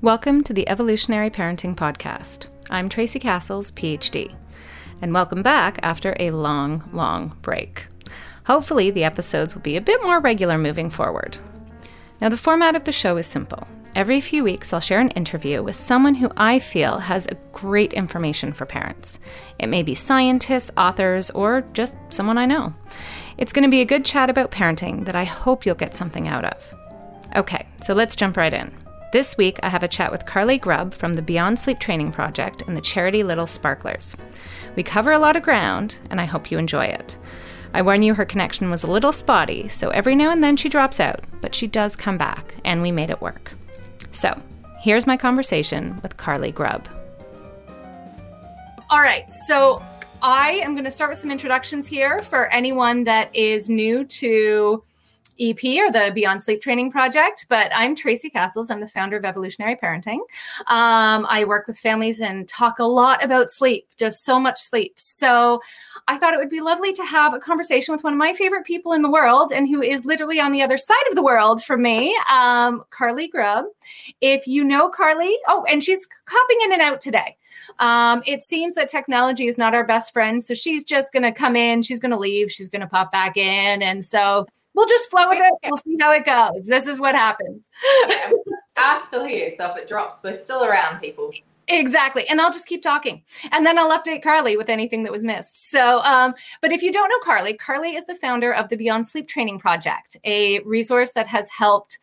Welcome to the Evolutionary Parenting Podcast. I'm Tracy Cassels, PhD, and welcome back after a long, long break. Hopefully, the episodes will be a bit more regular moving forward. Now, the format of the show is simple. Every few weeks, I'll share an interview with someone who I feel has great information for parents. It may be scientists, authors, or just someone I know. It's going to be a good chat about parenting that I hope you'll get something out of. Okay, so let's jump right in. This week, I have a chat with Carly Grubb from the Beyond Sleep Training Project and the charity Little Sparklers. We cover a lot of ground, and I hope you enjoy it. I warn you, her connection was a little spotty, so every now and then she drops out, but she does come back, and we made it work. So, here's my conversation with Carly Grubb. All right, so I am going to start with some introductions here for anyone that is new to EP or the Beyond Sleep Training Project. But I'm Tracy Cassels. I'm the founder of Evolutionary Parenting. Um, I work with families and talk a lot about sleep, just so much sleep. So I thought it would be lovely to have a conversation with one of my favorite people in the world and who is literally on the other side of the world from me, um, Carly Grubb. If you know Carly, oh, and she's hopping in and out today. Um, it seems that technology is not our best friend. So she's just going to come in, she's going to leave, she's going to pop back in. And so we'll just flow with it. We'll see how it goes. This is what happens. yeah, are still here. So if it drops, we're still around, people. Exactly. And I'll just keep talking. And then I'll update Carly with anything that was missed. So, um, but if you don't know Carly, Carly is the founder of the Beyond Sleep Training Project, a resource that has helped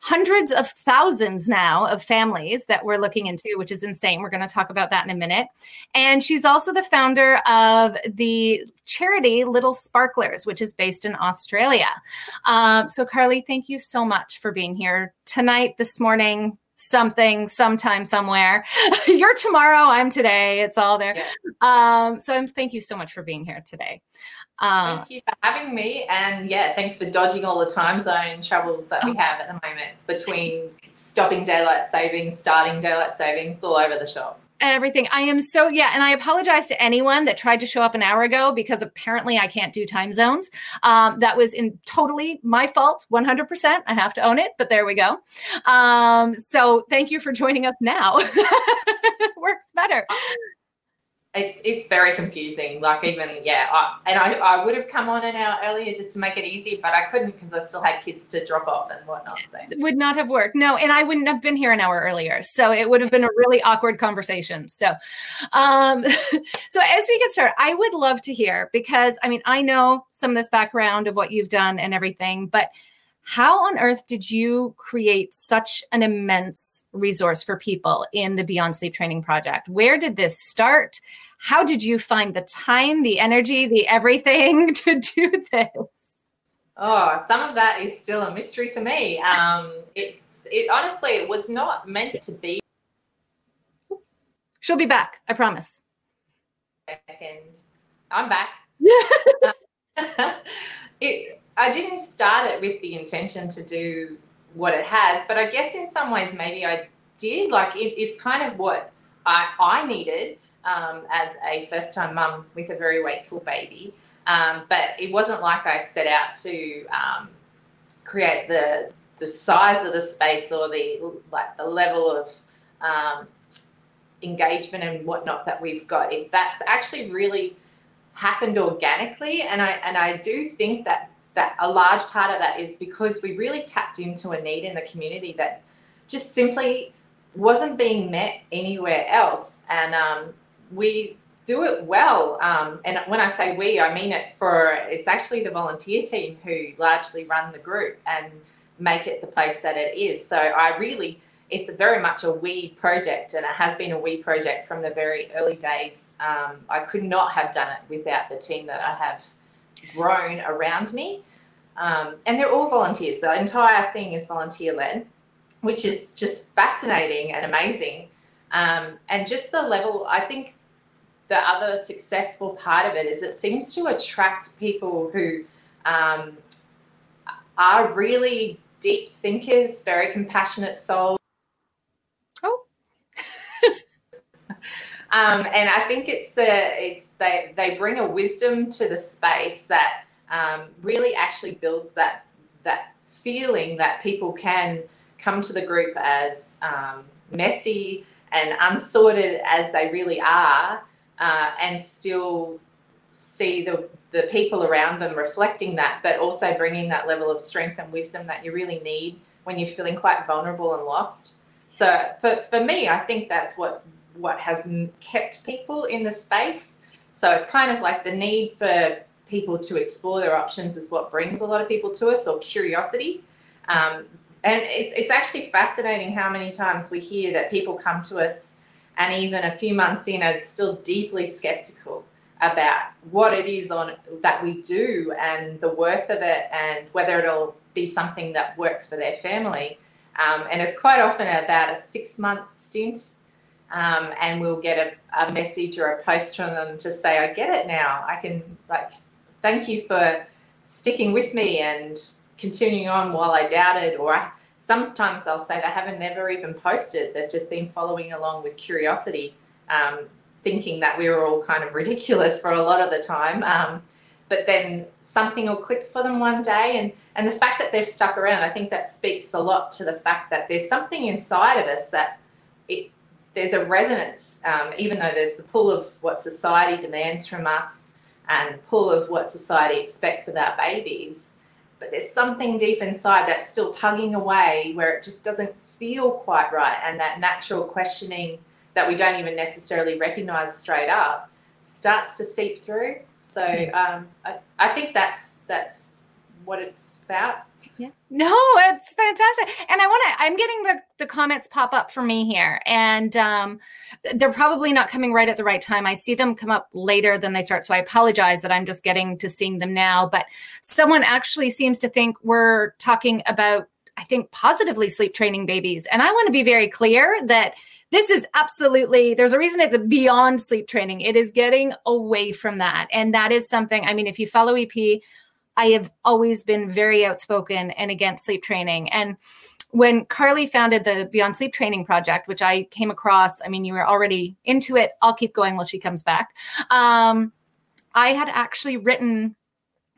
hundreds of thousands now of families that we're looking into, which is insane. We're going to talk about that in a minute. And she's also the founder of the charity Little Sparklers, which is based in Australia. Um, so, Carly, thank you so much for being here tonight, this morning, something sometime somewhere you're tomorrow i'm today it's all there yeah. um so i'm thank you so much for being here today uh, Thank you for having me. And yeah, thanks for dodging all the time zone troubles that we have at the moment between stopping daylight savings, starting daylight savings, all over the shop. Everything. I am so, yeah. And I apologize to anyone that tried to show up an hour ago because apparently I can't do time zones. Um, that was in totally my fault, 100%. I have to own it, but there we go. Um, so thank you for joining us now. Works better it's it's very confusing. Like even yeah, I, and I, I would have come on an hour earlier just to make it easy, but I couldn't because I still had kids to drop off and whatnot. So would not have worked. No, and I wouldn't have been here an hour earlier, so it would have been a really awkward conversation. So, um, so as we get started, I would love to hear because I mean I know some of this background of what you've done and everything, but how on earth did you create such an immense resource for people in the Beyond Sleep Training Project? Where did this start? How did you find the time, the energy, the everything to do this? Oh, some of that is still a mystery to me. Um, it's it honestly, it was not meant to be. She'll be back, I promise. Second, I'm back. it I didn't start it with the intention to do what it has, but I guess in some ways maybe I did. Like it, it's kind of what I, I needed um, as a first time mum with a very wakeful baby. Um, but it wasn't like I set out to um, create the the size of the space or the like the level of um, engagement and whatnot that we've got. It, that's actually really happened organically, and I and I do think that that a large part of that is because we really tapped into a need in the community that just simply wasn't being met anywhere else. And um, we do it well. Um, and when I say we, I mean it for it's actually the volunteer team who largely run the group and make it the place that it is. So I really, it's very much a we project, and it has been a we project from the very early days. Um, I could not have done it without the team that I have grown around me. Um, and they're all volunteers. The entire thing is volunteer led, which is just fascinating and amazing. Um, and just the level, I think the other successful part of it is it seems to attract people who um, are really deep thinkers, very compassionate souls. Oh. Um, and I think it's a, it's they they bring a wisdom to the space that um, really actually builds that that feeling that people can come to the group as um, messy and unsorted as they really are, uh, and still see the the people around them reflecting that, but also bringing that level of strength and wisdom that you really need when you're feeling quite vulnerable and lost. So for, for me, I think that's what what has kept people in the space. So it's kind of like the need for people to explore their options is what brings a lot of people to us, or curiosity. Um, and it's it's actually fascinating how many times we hear that people come to us, and even a few months in, are still deeply skeptical about what it is on that we do and the worth of it, and whether it'll be something that works for their family. Um, and it's quite often about a six month stint um, and we'll get a, a, message or a post from them to say, I get it now. I can, like, thank you for sticking with me and continuing on while I doubted. Or I, sometimes they'll say they haven't never even posted, they've just been following along with curiosity, um, thinking that we were all kind of ridiculous for a lot of the time. Um, but then something will click for them one day and and the fact that they've stuck around i think that speaks a lot to the fact that there's something inside of us that it there's a resonance um, even though there's the pull of what society demands from us and pull of what society expects of our babies but there's something deep inside that's still tugging away where it just doesn't feel quite right and that natural questioning that we don't even necessarily recognize straight up starts to seep through. So um, I, I think that's that's what it's about. Yeah. No, it's fantastic. And I want to, I'm getting the, the comments pop up for me here. And um, they're probably not coming right at the right time. I see them come up later than they start. So I apologize that I'm just getting to seeing them now. But someone actually seems to think we're talking about, I think, positively sleep training babies. And I want to be very clear that this is absolutely there's a reason it's beyond sleep training it is getting away from that and that is something i mean if you follow ep i have always been very outspoken and against sleep training. And when carly founded the beyond sleep training project which i came across i mean you were already into it. I'll keep going while she comes back. Um, i had actually written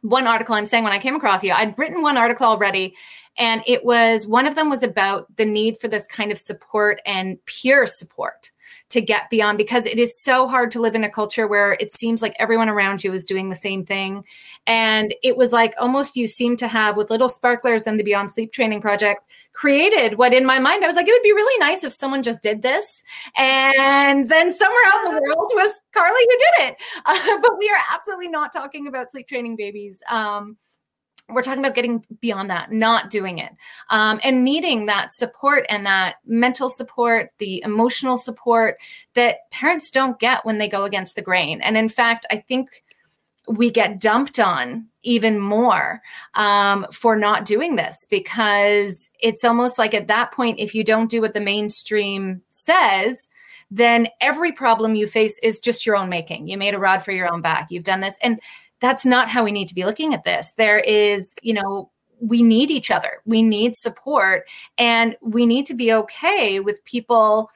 one article. I'm saying when i came across you i'd written one article already and it was one of them was about the need for this kind of support and peer support to get beyond because it is so hard to live in a culture where it seems like everyone around you is doing the same thing. And it was like almost you seem to have with Little Sparklers and the Beyond Sleep Training Project created what in my mind I was like, it would be really nice if someone just did this. And then somewhere out in the world was Carly who did it. Uh, but we are absolutely not talking about sleep training babies. Um, we're talking about getting beyond that not doing it. Um, and needing that support and that mental support the emotional support that parents don't get when they go against the grain. And in fact i think we get dumped on even more um, for not doing this because it's almost like at that point if you don't do what the mainstream says then every problem you face is just your own making. You made a rod for your own back. You've done this. And that's not how we need to be looking at this. There is, you know, we need each other, we need support, and we need to be okay with people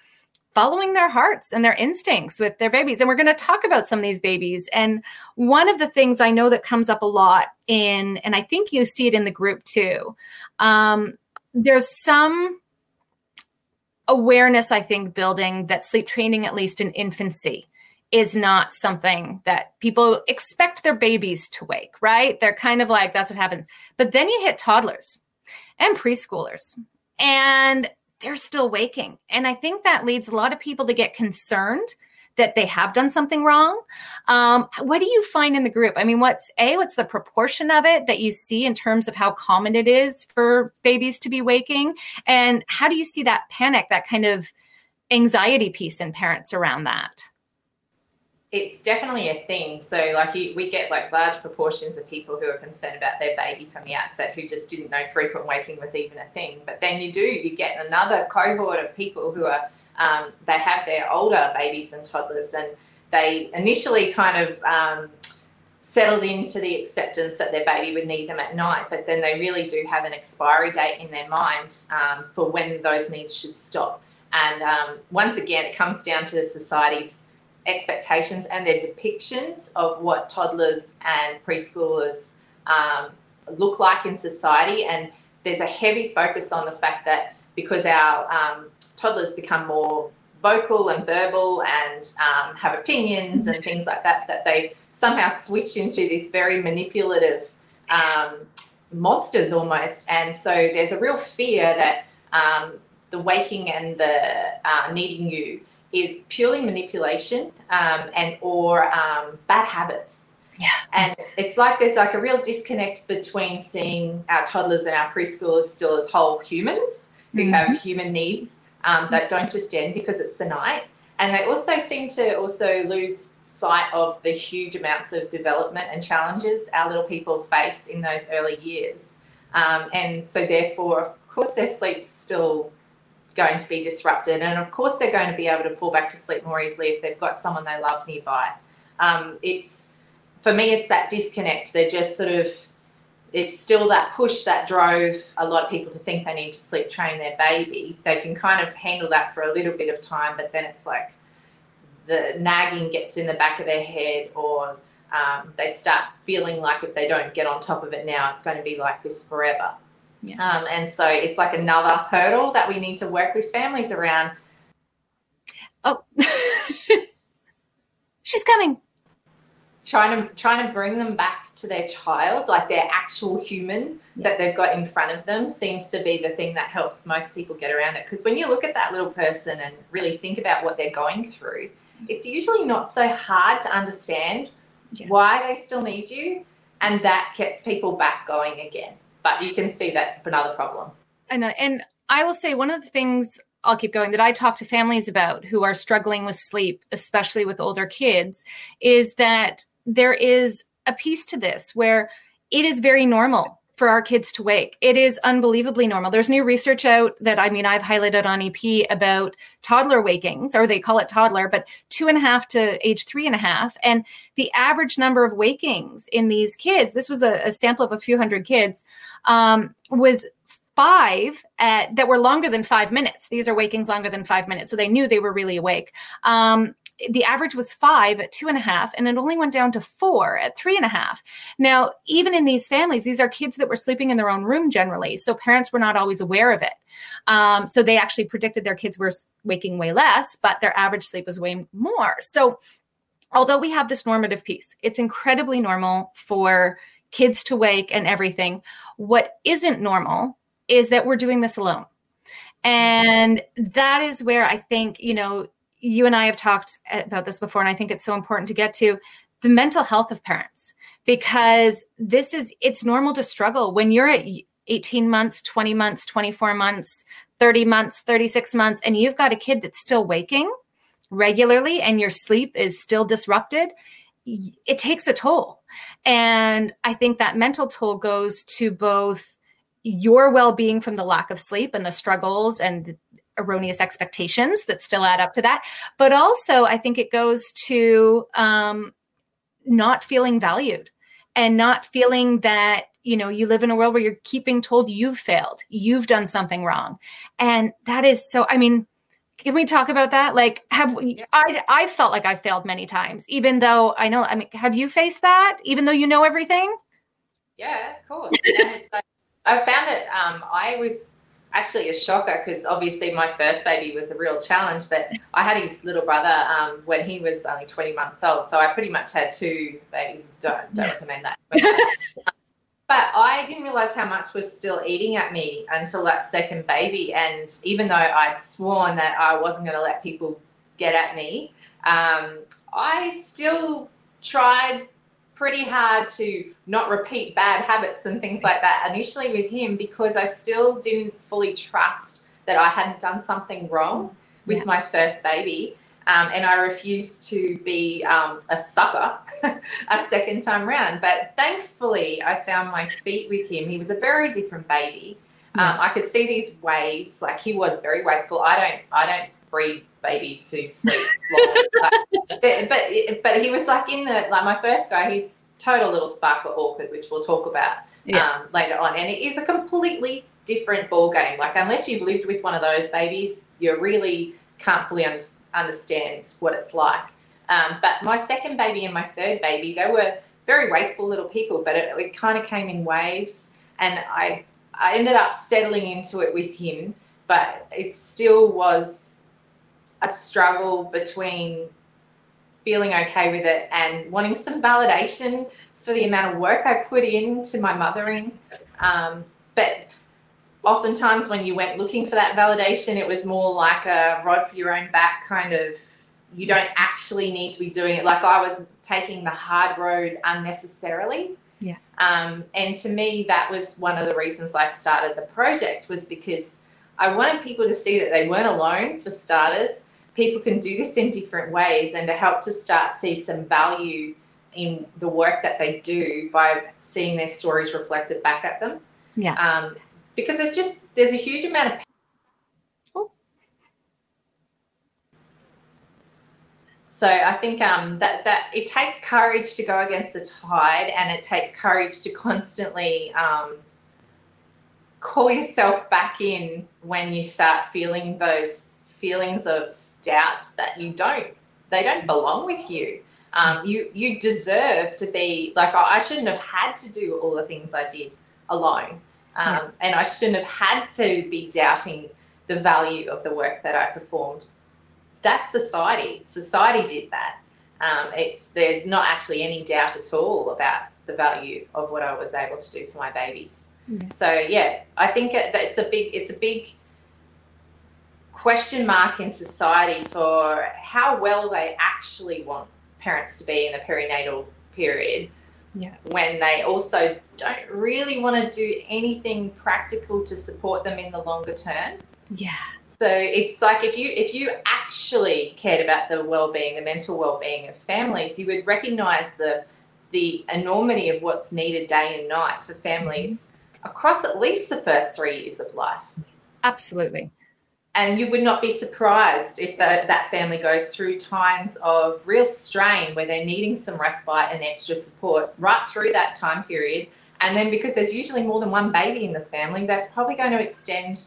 following their hearts and their instincts with their babies. And we're going to talk about some of these babies. And one of the things I know that comes up a lot in, and I think you see it in the group too, um, there's some awareness, I think, building that sleep training, at least in infancy, is not something that people expect their babies to wake, right? They're kind of like, that's what happens. But then you hit toddlers and preschoolers, and they're still waking. And I think that leads a lot of people to get concerned that they have done something wrong. Um, what do you find in the group? I mean, what's a what's the proportion of it that you see in terms of how common it is for babies to be waking, and how do you see that panic, that kind of anxiety piece in parents around that? It's definitely a thing. So, like, you, we get like large proportions of people who are concerned about their baby from the outset who just didn't know frequent waking was even a thing. But then you do, you get another cohort of people who are, um, they have their older babies and toddlers, and they initially kind of um, settled into the acceptance that their baby would need them at night, but then they really do have an expiry date in their mind um, for when those needs should stop. And um, once again, it comes down to society's expectations and their depictions of what toddlers and preschoolers um, look like in society. And there's a heavy focus on the fact that because our um, toddlers become more vocal and verbal and um, have opinions and things like that, that they somehow switch into this very manipulative um, monsters almost. And so there's a real fear that um, the waking and the uh, needing you is purely manipulation um, and or um, bad habits. Yeah. And it's like there's like a real disconnect between seeing our toddlers and our preschoolers still as whole humans who mm-hmm. have human needs um, that don't just end because it's the night. And they also seem to also lose sight of the huge amounts of development and challenges our little people face in those early years. Um, and so, therefore, of course, their sleep's still going to be disrupted. And of course, they're going to be able to fall back to sleep more easily if they've got someone they love nearby. Um, it's for me, it's that disconnect. They're just sort of, it's still that push that drove a lot of people to think they need to sleep train their baby. They can kind of handle that for a little bit of time, but then it's like the nagging gets in the back of their head, or um, they start feeling like if they don't get on top of it now, it's going to be like this forever. Yeah. Um, and so it's like another hurdle that we need to work with families around. Oh, she's coming trying to trying to bring them back to their child like their actual human yeah. that they've got in front of them seems to be the thing that helps most people get around it because when you look at that little person and really think about what they're going through it's usually not so hard to understand yeah. why they still need you and that gets people back going again but you can see that's another problem. And uh, and i will say one of the things I'll keep going that I talk to families about who are struggling with sleep, especially with older kids, is that there is a piece to this where it is very normal for our kids to wake. It is unbelievably normal. There's new research out that I mean I've highlighted on EP about toddler wakings, or they call it toddler, but two and a half to age three and a half. And the average number of wakings in these kids, this was a, a sample of a few hundred kids, um, was five at, that were longer than five minutes. These are wakings longer than five minutes. So they knew they were really awake. Um, the average was five at two and a half, and it only went down to four at three and a half. Now, even in these families, these are kids that were sleeping in their own room generally, so parents were not always aware of it. Um, so they actually predicted their kids were waking way less, but their average sleep was way more. So, although we have this normative piece, it's incredibly normal for kids to wake and everything. What isn't normal is that we're doing this alone. And that is where I think, you know, you and I have talked about this before, and I think it's so important to get to the mental health of parents because this is it's normal to struggle when you're at 18 months, 20 months, 24 months, 30 months, 36 months, and you've got a kid that's still waking regularly and your sleep is still disrupted. It takes a toll. And I think that mental toll goes to both your well being from the lack of sleep and the struggles and erroneous expectations that still add up to that. But also, I think it goes to um, not feeling valued and not feeling that you know you live in a world where you're keeping told you've failed you've done something wrong. And that is so i mean can we talk about that? Like have i i felt like i failed many times even though i know i mean have you faced that even though you know everything? Yeah of course. Like, i found it um i was actually a shocker because obviously my first baby was a real challenge. But I had his little brother um, when he was only 20 months old. So I pretty much had two babies. Don't, don't recommend that. But, but I didn't realize how much was still eating at me until that second baby. And even though I'd sworn that I wasn't going to let people get at me, um, I still tried pretty hard to not repeat bad habits and things like that initially with him because I still didn't fully trust that I hadn't done something wrong with yeah. my first baby. Um, and I refused to be um, a sucker a second time round. But thankfully, I found my feet with him. He was a very different baby. Um, I could see these waves. Like he was very wakeful. I don't. I don't breed babies who sleep. but, but but he was like in the like my first guy. He's total little sparkler orchid, which we'll talk about yeah. um, later on, and it is a completely different ball game. Like unless you've lived with one of those babies, you really can't fully un- understand what it's like. Um, but my second baby and my third baby, they were very wakeful little people, but it, it kind of came in waves, and I I ended up settling into it with him but it still was a struggle between feeling okay with it and wanting some validation for the amount of work I put into my mothering. Um, but oftentimes when you went looking for that validation, it was more like a rod for your own back kind of you don't actually need to be doing it. Like I was taking the hard road unnecessarily. Yeah. Um, and to me, that was one of the reasons I started the project was because I wanted people to see that they weren't alone for starters. People can do this in different ways and to help to start see some value in the work that they do by seeing their stories reflected back at them. Yeah. Um, because there's just there's a huge amount of oh. so I think um, that that it takes courage to go against the tide, and it takes courage to constantly um, call yourself back in when you start feeling those feelings of doubt that you don't they don't belong with you. Um, you you deserve to be like I shouldn't have had to do all the things I did alone. Um, yeah. And I shouldn't have had to be doubting the value of the work that I performed. That's society. Society did that. Um, it's there's not actually any doubt at all about the value of what I was able to do for my babies. Yeah. So yeah, I think it, it's a big it's a big question mark in society for how well they actually want parents to be in the perinatal period yeah. when they also don't really want to do anything practical to support them in the longer term. Yeah. So it's like if you if you actually cared about the well-being, the mental well-being of families, you would recognize the the enormity of what's needed day and night for families mm-hmm. across at least the first 3 years of life. Absolutely and you would not be surprised if the, that family goes through times of real strain where they're needing some respite and extra support right through that time period. And then because there's usually more than one baby in the family, that's probably going to extend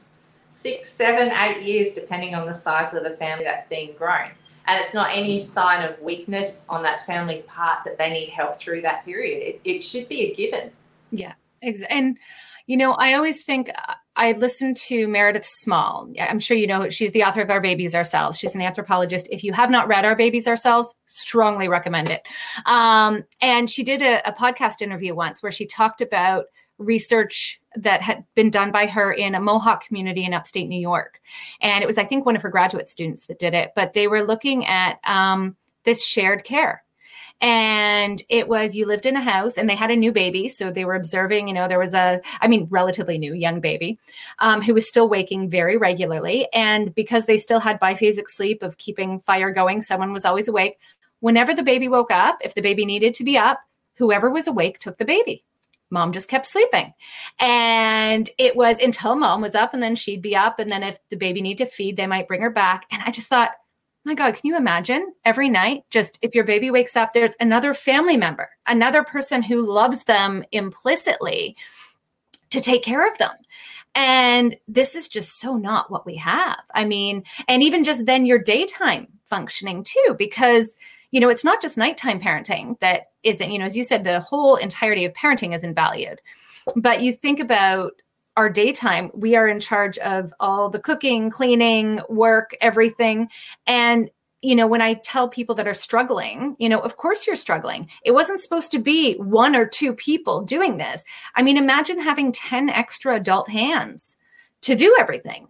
six, seven, eight years, depending on the size of the family that's being grown. And it's not any sign of weakness on that family's part that they need help through that period. It, it should be a given. Yeah. And, you know, I always think uh, I listened to Meredith Small. I'm sure you know she's the author of Our Babies Ourselves. She's an anthropologist. If you have not read Our Babies Ourselves, strongly recommend it. Um, and she did a, a podcast interview once where she talked about research that had been done by her in a Mohawk community in upstate New York. And it was, I think, one of her graduate students that did it. But they were looking at um, this shared care and it was you lived in a house and they had a new baby so they were observing you know there was a i mean relatively new young baby um, who was still waking very regularly. And because they still had biphasic sleep of keeping fire going someone was always awake. Whenever the baby woke up if the baby needed to be up whoever was awake took the baby. Mom just kept sleeping. And it was until mom was up and then she'd be up and then if the baby needed to feed they might bring her back. And i just thought my God, can you imagine every night? Just if your baby wakes up, there's another family member, another person who loves them implicitly to take care of them. And this is just so not what we have. I mean, and even just then your daytime functioning too, because, you know, it's not just nighttime parenting that isn't, you know, as you said, the whole entirety of parenting isn't valued. But you think about our daytime, we are in charge of all the cooking, cleaning, work, everything. And you know, when I tell people that are struggling, you know, of course you're struggling. It wasn't supposed to be one or two people doing this. I mean, imagine having 10 extra adult hands to do everything.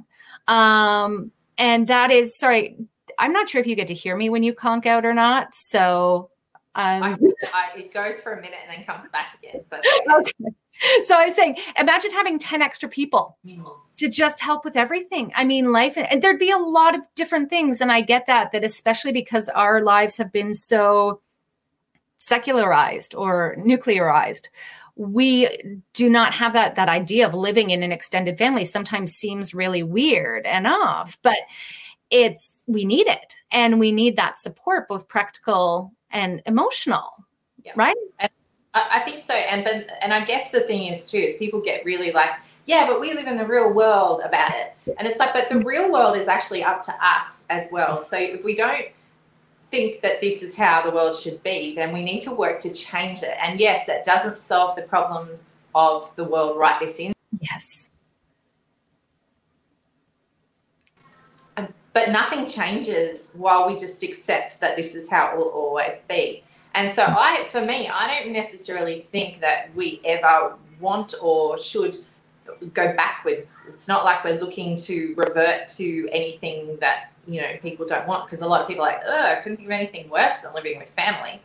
Um, and that is, sorry, I'm not sure if you get to hear me when you conk out or not. So um, I, I, it goes for a minute and then comes back again. So okay so I was saying, imagine having 10 extra people to just help with everything. I mean, life, and there'd be a lot of different things. And I get that, that especially because our lives have been so secularized or nuclearized, we do not have that that idea of living in an extended family sometimes seems really weird and off but it's we need it and we need that support both practical and emotional yeah. right and I, think so. And but and I guess the thing is too is people get really like, yeah, but we live in the real world about it. And it's like, but the real world is actually up to us as well. So if we don't think that this is how the world should be, then we need to work to change it. And yes, it doesn't solve the problems of the world right this in. Yes. but nothing changes while we just accept that this is how it will always be. And so I for me, I don't necessarily think that we ever want or should go backwards. It's not like we're looking to revert to anything that, you know, people don't want because a lot of people are like, oh, I couldn't think of anything worse than living with family.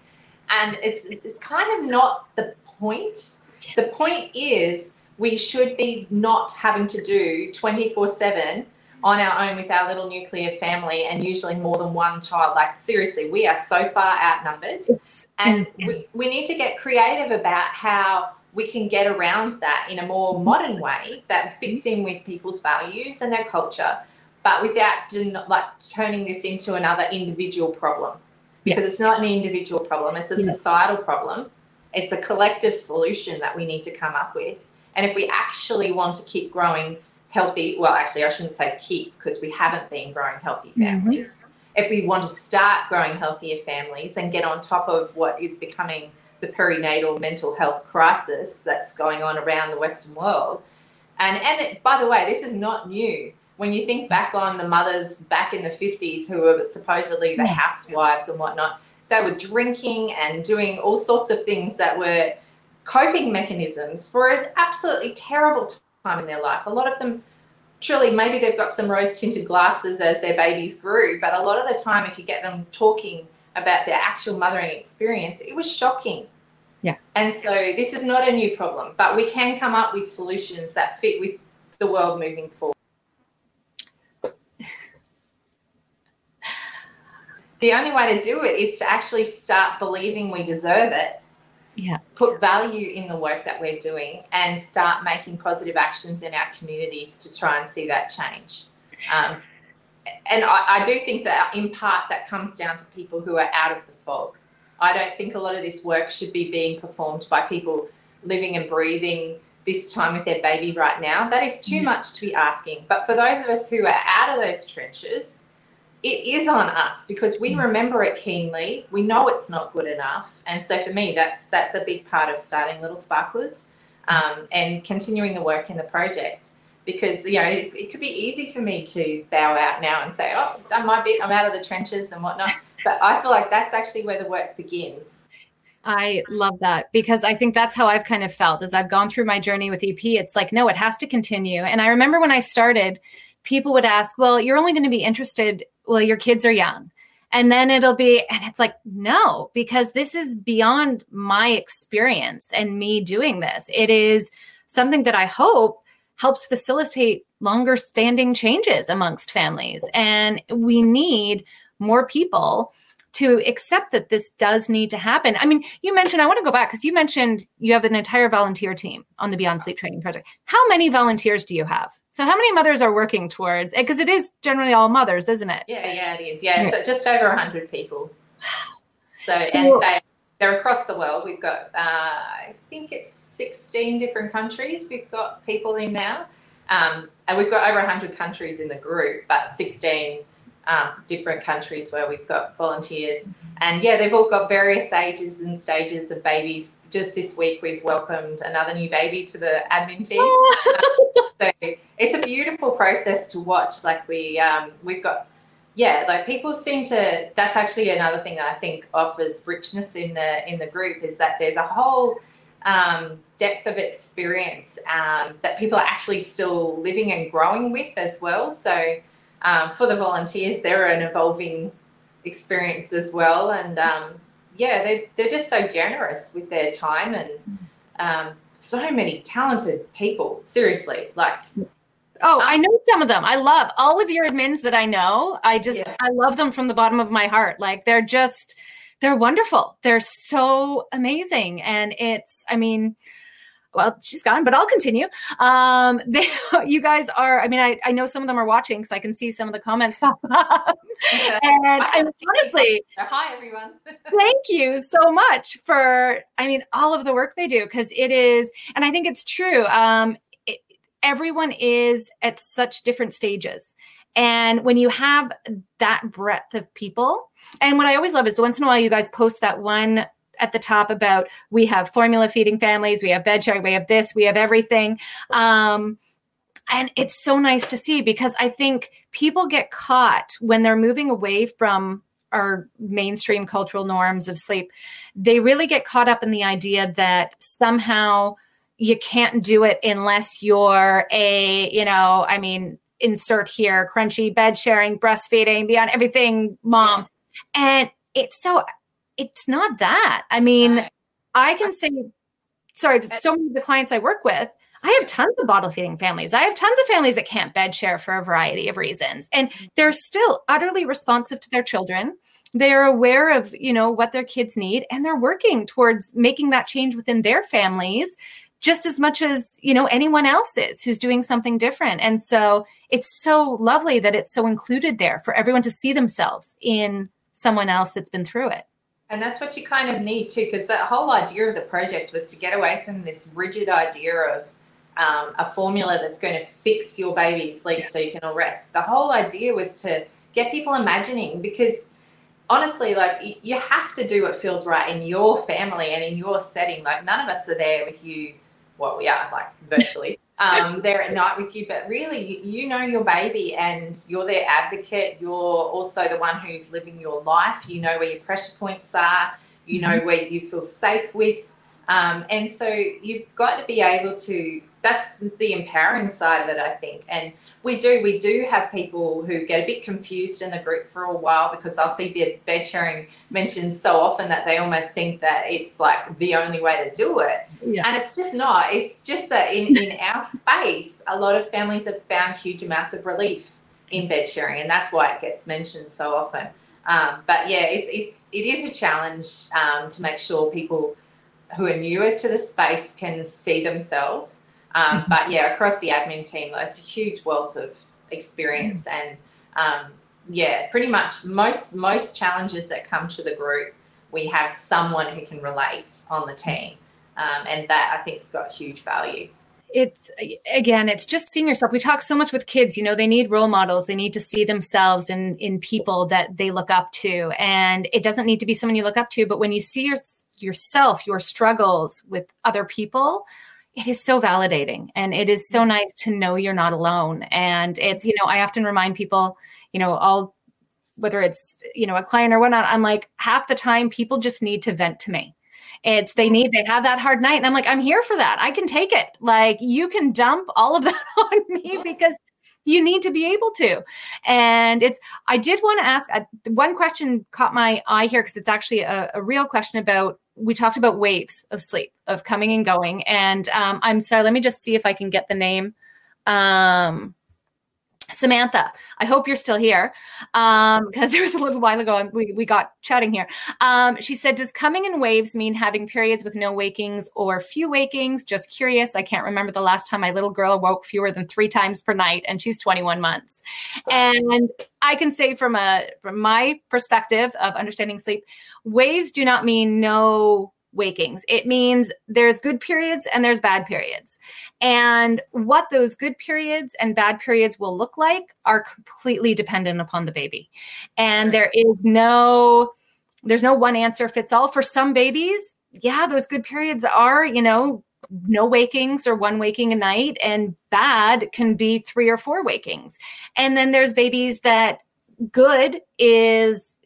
And it's it's kind of not the point. The point is we should be not having to do 24/7 on our own with our little nuclear family and usually more than one child. Like, seriously, we are so far outnumbered. It's, and we, we need to get creative about how we can get around that in a more modern way that fits in with people's values and their culture, but without like turning this into another individual problem. Because it's not an individual problem, it's a societal problem. It's a collective solution that we need to come up with. And if we actually want to keep growing healthy, well, actually, I shouldn't say keep because we haven't been growing healthy mm-hmm. families. Mm-hmm. If we want to start growing healthier families and get on top of what is becoming the perinatal mental health crisis that's going on around the Western world, and and it, by the way, this is not new. When you think back on the mothers back in the 50s who were supposedly the housewives and whatnot, they were drinking and doing all sorts of things that were coping mechanisms for an absolutely terrible time in their life. A lot of them truly maybe they've got some rose tinted glasses as their babies grew, but a lot of the time, if you get them talking about their actual mothering experience, it was shocking. Yeah. And so this is not a new problem, but we can come up with solutions that fit with the world moving forward. The only way to do it is to actually start believing we deserve it yeah. put value in the work that we're doing and start making positive actions in our communities to try and see that change. Um, and I, I, do think that in part that comes down to people who are out of the fog. I don't think a lot of this work should be being performed by people living and breathing this time with their baby right now. That is too much to be asking. But for those of us who are out of those trenches, it is on us because we mm. remember it keenly. We know it's not good enough, and so for me, that's that's a big part of starting Little Sparklers um, and continuing the work in the project. Because you know it, it, could be easy for me to bow out now and say, "Oh, done my bit. I'm out of the trenches and whatnot." But I feel like that's actually where the work begins. I love that because I think that's how I've kind of felt as I've gone through my journey with EP. It's like, no, it has to continue. And I remember when I started, people would ask, well, you're only going to be interested, well, your kids are young. And then it'll be, and it's like, no, because this is beyond my experience and me doing this. It is something that I hope helps facilitate longer standing changes amongst families. And we need more people to accept that this does need to happen. I mean, you mentioned, I want to go back because you mentioned you have an entire volunteer team on the Beyond Sleep Training Project. How many volunteers do you have? So, how many mothers are working towards? Because it is generally all mothers, isn't it? Yeah, yeah, it is. Yeah, so just over hundred people. So, so, and they, they're across the world. We've got, uh, I think it's sixteen different countries. We've got people in now, um, and we've got over hundred countries in the group, but sixteen um, different countries where we've got volunteers. And yeah, they've all got various ages and stages of babies. Just this week, we've welcomed another new baby to the admin team. so it's a beautiful process to watch. Like we, um, we've got, yeah, like people seem to. That's actually another thing that I think offers richness in the in the group is that there's a whole um, depth of experience um, that people are actually still living and growing with as well. So um, for the volunteers, they're an evolving experience as well. And um, yeah, they, they're just so generous with their time and um, so many talented people. Seriously, like. Oh, I know some of them. I love all of your admins that I know. I just, yeah. I love them from the bottom of my heart. Like they're just, they're wonderful. They're so amazing. And it's, I mean, well, she's gone, but I'll continue. Um, they, you guys are, I mean, I, I know some of them are watching because I can see some of the comments pop up. and I mean, honestly, hi everyone. thank you so much for, I mean, all of the work they do because it is, and I think it's true. Um, everyone is at such different stages. And when you have that breadth of people, and what I always love is once in a while you guys post that one at the top about we have formula feeding families, we have bed sharing, we have this, we have everything. Um, and it's so nice to see because I think people get caught when they're moving away from our mainstream cultural norms of sleep. They really get caught up in the idea that somehow you can't do it unless you're a, you know, I mean, insert here crunchy bed sharing, breastfeeding, beyond everything mom. And it's so, it's not that. I mean, I can say, sorry, so many of the clients I work with, I have tons of bottle feeding families. I have tons of families that can't bed share for a variety of reasons. And mm-hmm. they're still utterly responsive to their children. They're aware of, you know, what their kids need and they're working towards making that change within their families just as much as, you know, anyone else is who's doing something different. And so it's so lovely that it's so included there for everyone to see themselves in someone else that's been through it. And that's what you kind of need too, because that whole idea of the project was to get away from this rigid idea of um, a formula that's going to fix your baby's sleep so you can all rest. The whole idea was to get people imagining because honestly, like you have to do what feels right in your family and in your setting. Like none of us are there with you. Well, we are like virtually. Um, there at night with you, but really, you, you know your baby and you're their advocate. You're also the one who's living your life. You know where your pressure points are. You know mm-hmm. where you feel safe with. Um, and so you've got to be able to that's the empowering side of it, I think. And we do, we do have people who get a bit confused in the group for a while because I'll see bed bed sharing mentioned so often that they almost think that it's like the only way to do it. Yeah. And it's just not. It's just that in, in our space, a lot of families have found huge amounts of relief in bed sharing, and that's why it gets mentioned so often. Um, but yeah, it's it's it is a challenge um, to make sure people who are newer to the space can see themselves um, mm-hmm. But yeah, across the admin team, there's a huge wealth of experience mm. and um, yeah, pretty much most most challenges that come to the group, we have someone who can relate on the team, um, and that I think's got huge value it's again it's just seeing yourself. We talk so much with kids you know they need role models. They need to see themselves in in people that they look up to. And it doesn't need to be someone you look up to but when you see your, yourself your struggles with other people it is so validating. And it is so nice to know you're not alone. And it's you know i often remind people you know all whether it's you know a client or whatnot i'm like half the time people just need to vent to me it's they need they have that hard night. And i'm like i'm here for that. I can take it. Like you can dump all of that on me because you need to be able to. And it's i did want to ask uh, one question caught my eye here because it's actually a, a real question about we talked about waves of sleep of coming and going. And um, i'm sorry let me just see if i can get the name. Um, Samantha, I hope you're still here because um, there was a little while ago we, we got chatting here. Um, she said, Does coming in waves mean having periods with no wakings or few wakings? Just curious. I can't remember the last time my little girl woke fewer than three times per night, and she's 21 months. And I can say from a from my perspective of understanding sleep, waves do not mean no wakings. It means there's good periods and there's bad periods. And what those good periods and bad periods will look like are completely dependent upon the baby. And there is no there's no one answer fits all for some babies. Yeah, those good periods are, you know, no wakings or one waking a night and bad can be three or four wakings. And then there's babies that good is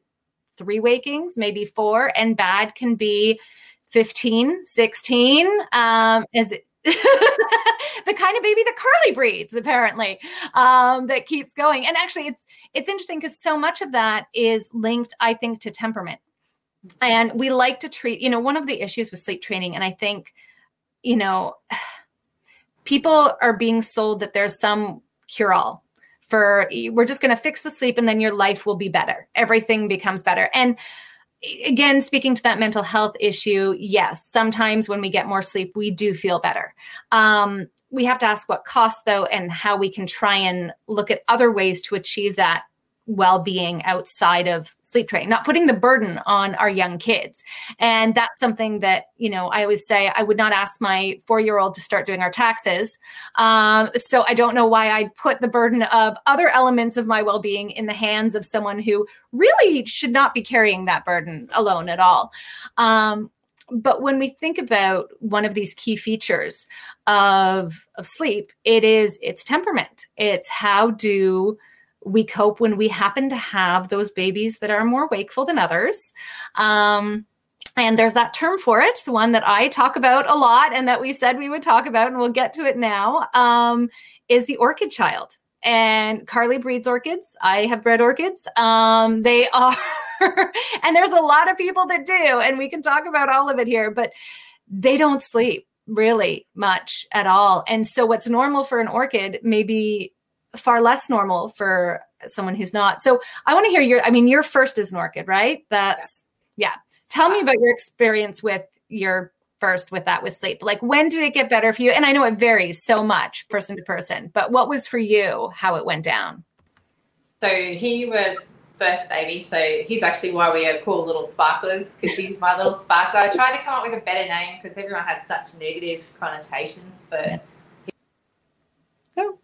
three wakings, maybe four, and bad can be 15, 16. Um, is it, the kind of baby that Carly breeds, apparently, um, that keeps going. And actually, it's it's interesting because so much of that is linked, I think, to temperament. And we like to treat, you know, one of the issues with sleep training, and I think, you know, people are being sold that there's some cure all for we're just going to fix the sleep and then your life will be better. Everything becomes better. And again speaking to that mental health issue yes sometimes when we get more sleep we do feel better. Um, we have to ask what cost though and how we can try and look at other ways to achieve that well-being outside of sleep training not putting the burden on our young kids. And that's something that you know i always say i would not ask my four-year-old to start doing our taxes. Um, so i don't know why i'd put the burden of other elements of my well-being in the hands of someone who really should not be carrying that burden alone at all. Um, but when we think about one of these key features of, of sleep, it is its temperament. It's how do we cope when we happen to have those babies that are more wakeful than others. Um, and there's that term for it, the one that I talk about a lot and that we said we would talk about, and we'll get to it now, um, is the orchid child. And Carly breeds orchids. I have bred orchids. Um, they are, and there's a lot of people that do, and we can talk about all of it here, but they don't sleep really much at all. And so, what's normal for an orchid may be far less normal for someone who's not. So, I want to hear your, I mean, your first is an right? That's, yeah. yeah. Tell me about your experience with your first with that with sleep. Like when did it get better for you? And I know it varies so much person to person, but what was for you how it went down? So he was first baby. So he's actually why we are called little sparklers because he's my little sparkler. I tried to come up with a better name because everyone had such negative connotations, but yeah. oh.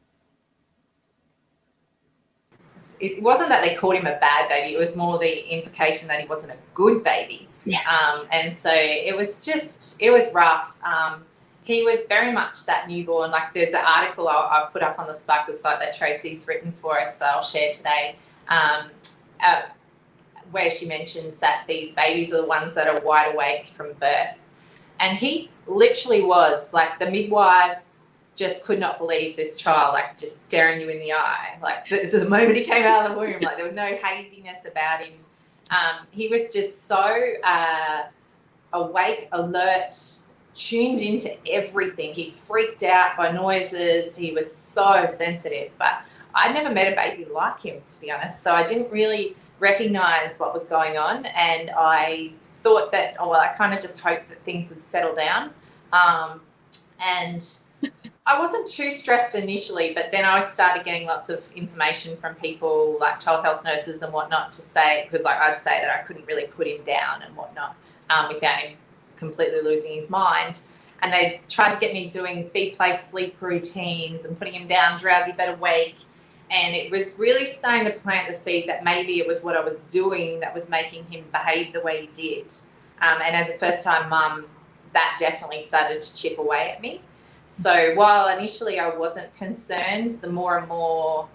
It wasn't that they called him a bad baby. It was more the implication that he wasn't a good baby. Yeah. Um, and so it was just, it was rough. Um, he was very much that newborn. Like there's an article I'll, I'll put up on the Sparkle site that Tracy's written for us, so I'll share today, um, uh, where she mentions that these babies are the ones that are wide awake from birth. And he literally was like the midwives just could not believe this child, like just staring you in the eye. Like this is the moment he came out of the womb, like there was no haziness about him. Um, he was just so uh, awake, alert, tuned into everything. He freaked out by noises. He was so sensitive. But I'd never met a baby like him, to be honest. So I didn't really recognize what was going on. And I thought that, oh, well, I kind of just hoped that things would settle down. Um, and I wasn't too stressed initially, but then I started getting lots of information from people like child health nurses and whatnot to say, because like I'd say that I couldn't really put him down and whatnot um, without him completely losing his mind. And they tried to get me doing feed place sleep routines and putting him down drowsy but awake. And it was really starting to plant the seed that maybe it was what I was doing that was making him behave the way he did. Um, and as a first time mum, that definitely started to chip away at me. So while initially I wasn't concerned, the more and more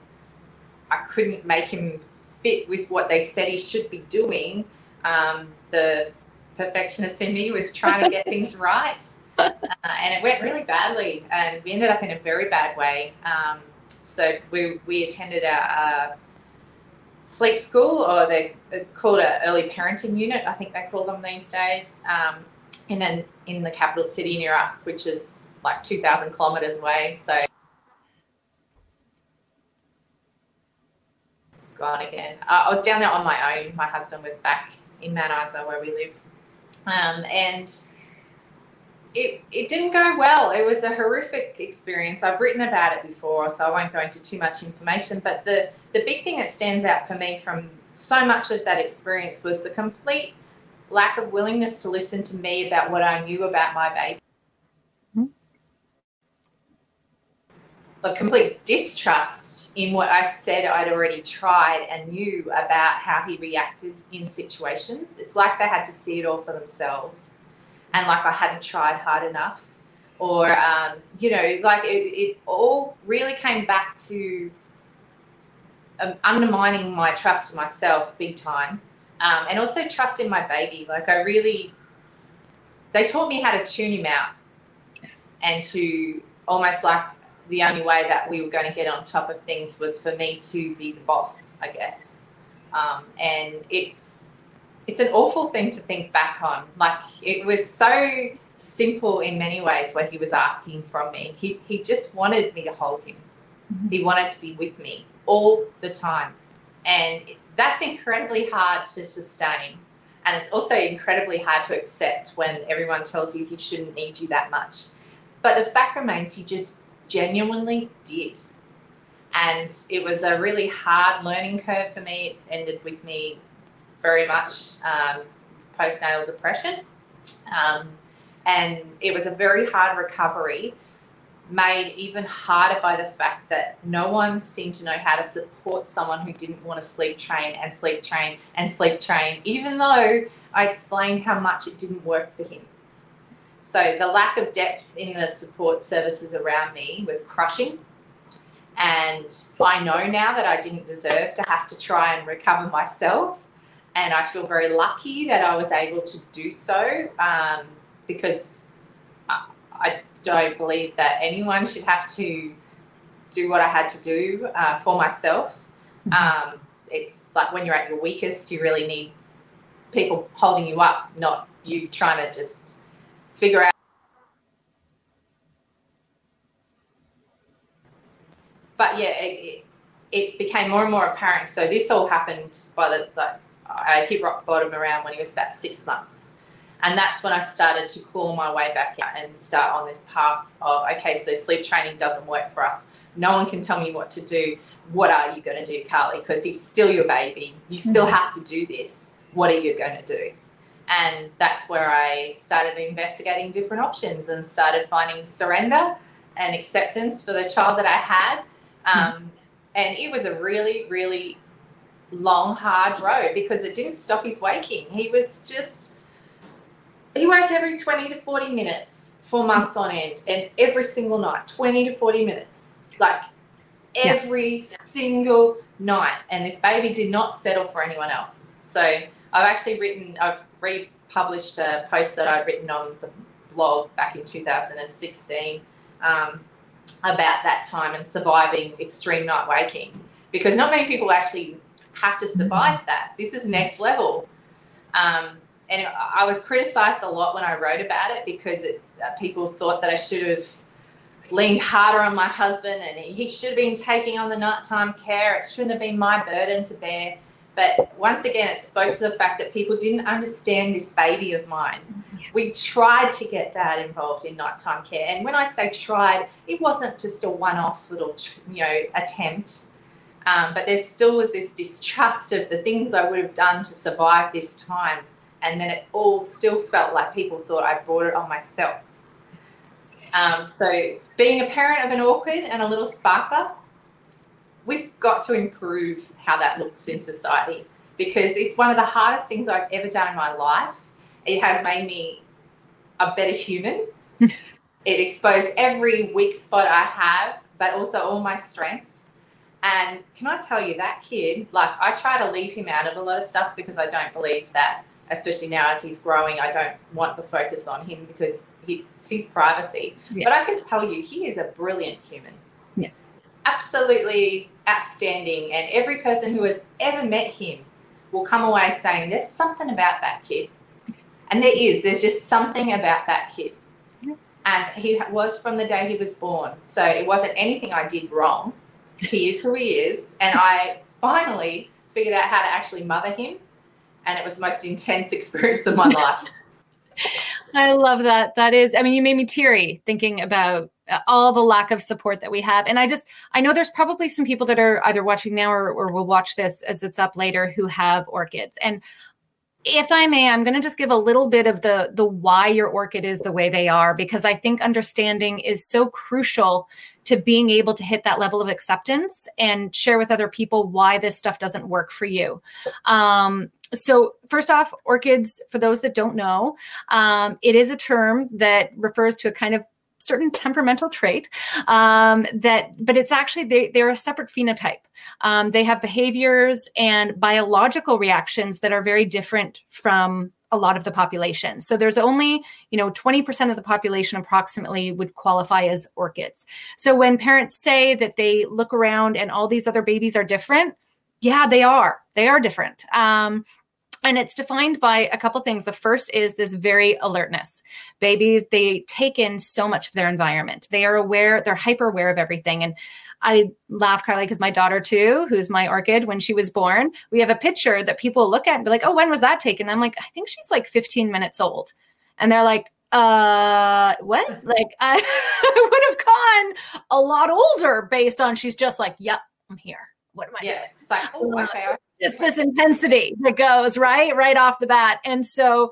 I couldn't make him fit with what they said he should be doing, um, the perfectionist in me was trying to get things right. Uh, and it went really badly, and we ended up in a very bad way. Um, so we, we attended a, a, sleep school, or they called it early parenting unit, I think they call them these days, um, in, an, in the capital city near us, which is like 2,000 kilometers away. So it's gone again. Uh, I was down there on my own. My husband was back in Isa where we live. Um, and it, it didn't go well. It was a horrific experience. I've written about it before, so I won't go into too much information. But the, the big thing that stands out for me from so much of that experience was the complete lack of willingness to listen to me about what I knew about my baby. A complete distrust in what I said I'd already tried and knew about how he reacted in situations. It's like they had to see it all for themselves and like I hadn't tried hard enough. Or, um, you know, like it, it, all really came back to um, undermining my trust in myself big time. Um, and also trust in my baby. Like I really, they taught me how to tune him out and to almost like the only way that we were going to get on top of things was for me to be the boss, I guess. Um, and it it's an awful thing to think back on. Like it was so simple in many ways what he was asking from me. He he just wanted me to hold him. Mm-hmm. He wanted to be with me all the time. And that's incredibly hard to sustain. And it's also incredibly hard to accept when everyone tells you he shouldn't need you that much. But the fact remains, he just genuinely did. And it was a really hard learning curve for me. It ended with me very much um, postnatal depression. Um, and it was a very hard recovery, made even harder by the fact that no one seemed to know how to support someone who didn't want to sleep train and sleep train and sleep train, even though I explained how much it didn't work for him. So the lack of depth in the support services around me was crushing. And I know now that I didn't deserve to have to try and recover myself. And I feel very lucky that I was able to do so um, because I, I, don't believe that anyone should have to do what I had to do uh, for myself. Mm-hmm. Um, it's like when you're at your weakest, you really need people holding you up, not you trying to just figure out. But yeah, it, it, became more and more apparent. So this all happened by the, the I hit rock bottom around when he was about six months. And that's when I started to claw my way back out and start on this path of okay, so sleep training doesn't work for us. No one can tell me what to do. What are you going to do, Carly? Because he's still your baby. You still mm-hmm. have to do this. What are you going to do? And that's where I started investigating different options and started finding surrender and acceptance for the child that I had. Um, and it was a really, really long, hard road because it didn't stop his waking. He was just, he woke every 20 to 40 minutes for months on end and every single night, 20 to 40 minutes, like every yeah. single night. And this baby did not settle for anyone else. So I've actually written, I've republished a post that I'd written on the blog back in 2016 um, about that time and surviving extreme night waking because not many people actually have to survive that. This is next level. Um, and I was criticized a lot when I wrote about it because it, uh, people thought that I should have leaned harder on my husband and he should have been taking on the nighttime care. It shouldn't have been my burden to bear. But once again, it spoke to the fact that people didn't understand this baby of mine. We tried to get dad involved in nighttime care. And when I say tried, it wasn't just a one off little, you know, attempt. Um, but there still was this distrust of the things I would have done to survive this time. And then it all still felt like people thought I brought it on myself. Um, so, being a parent of an orchid and a little sparkler, we've got to improve how that looks in society because it's one of the hardest things I've ever done in my life. It has made me a better human. it exposed every weak spot I have, but also all my strengths. And can I tell you, that kid, like, I try to leave him out of a lot of stuff because I don't believe that, especially now as he's growing, I don't want the focus on him because it's his privacy. Yeah. But I can tell you, he is a brilliant human. Yeah. Absolutely outstanding. And every person who has ever met him will come away saying, There's something about that kid. And there is, there's just something about that kid. And he was from the day he was born. So it wasn't anything I did wrong. He is who he is. And I finally figured out how to actually mother him. And it was the most intense experience of my life. I love that. That is, I mean, you made me teary thinking about all the lack of support that we have. And I just, I know there's probably some people that are either watching now or, or will watch this as it's up later who have orchids. And if I may, I'm going to just give a little bit of the the why your orchid is the way they are because I think understanding is so crucial to being able to hit that level of acceptance and share with other people why this stuff doesn't work for you. Um, so first off, orchids, for those that don't know, um, it is a term that refers to a kind of certain temperamental trait um, that but it's actually they, they're a separate phenotype. Um, they have behaviors and biological reactions that are very different from a lot of the population. So there's only you know 20% of the population approximately would qualify as orchids. So when parents say that they look around and all these other babies are different yeah they are. They are different. Um, and it's defined by a couple things. The first is this very alertness. Babies, they take in so much of their environment. They are aware, they're hyper aware of everything. And I laugh, Carly, because my daughter too, who's my orchid, when she was born, we have a picture that people look at and be like, oh, when was that taken? I'm like, I think she's like 15 minutes old. And they're like, uh, what? Like, I would have gone a lot older based on she's just like, yep, I'm here. What am I yeah, doing? It's like, oh, okay, just this intensity that goes right right off the bat. And so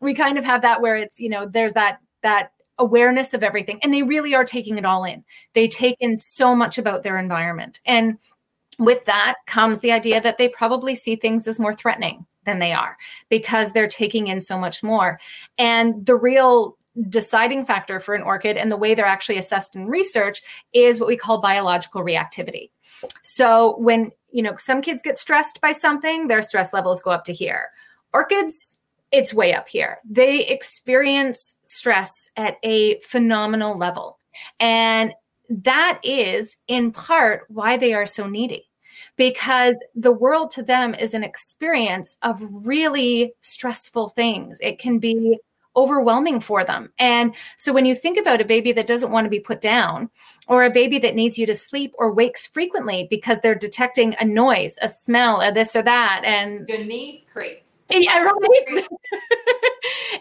we kind of have that where it's you know there's that that awareness of everything and they really are taking it all in. They take in so much about their environment. And with that comes the idea that they probably see things as more threatening than they are because they're taking in so much more. And the real deciding factor for an orchid and the way they're actually assessed in research is what we call biological reactivity. So when, you know, some kids get stressed by something, their stress levels go up to here. Orchids, it's way up here. They experience stress at a phenomenal level. And that is in part why they are so needy because the world to them is an experience of really stressful things. It can be overwhelming for them. And so when you think about a baby that doesn't want to be put down, or a baby that needs you to sleep or wakes frequently because they're detecting a noise, a smell, a this or that, and your knees creaked. Yeah, right.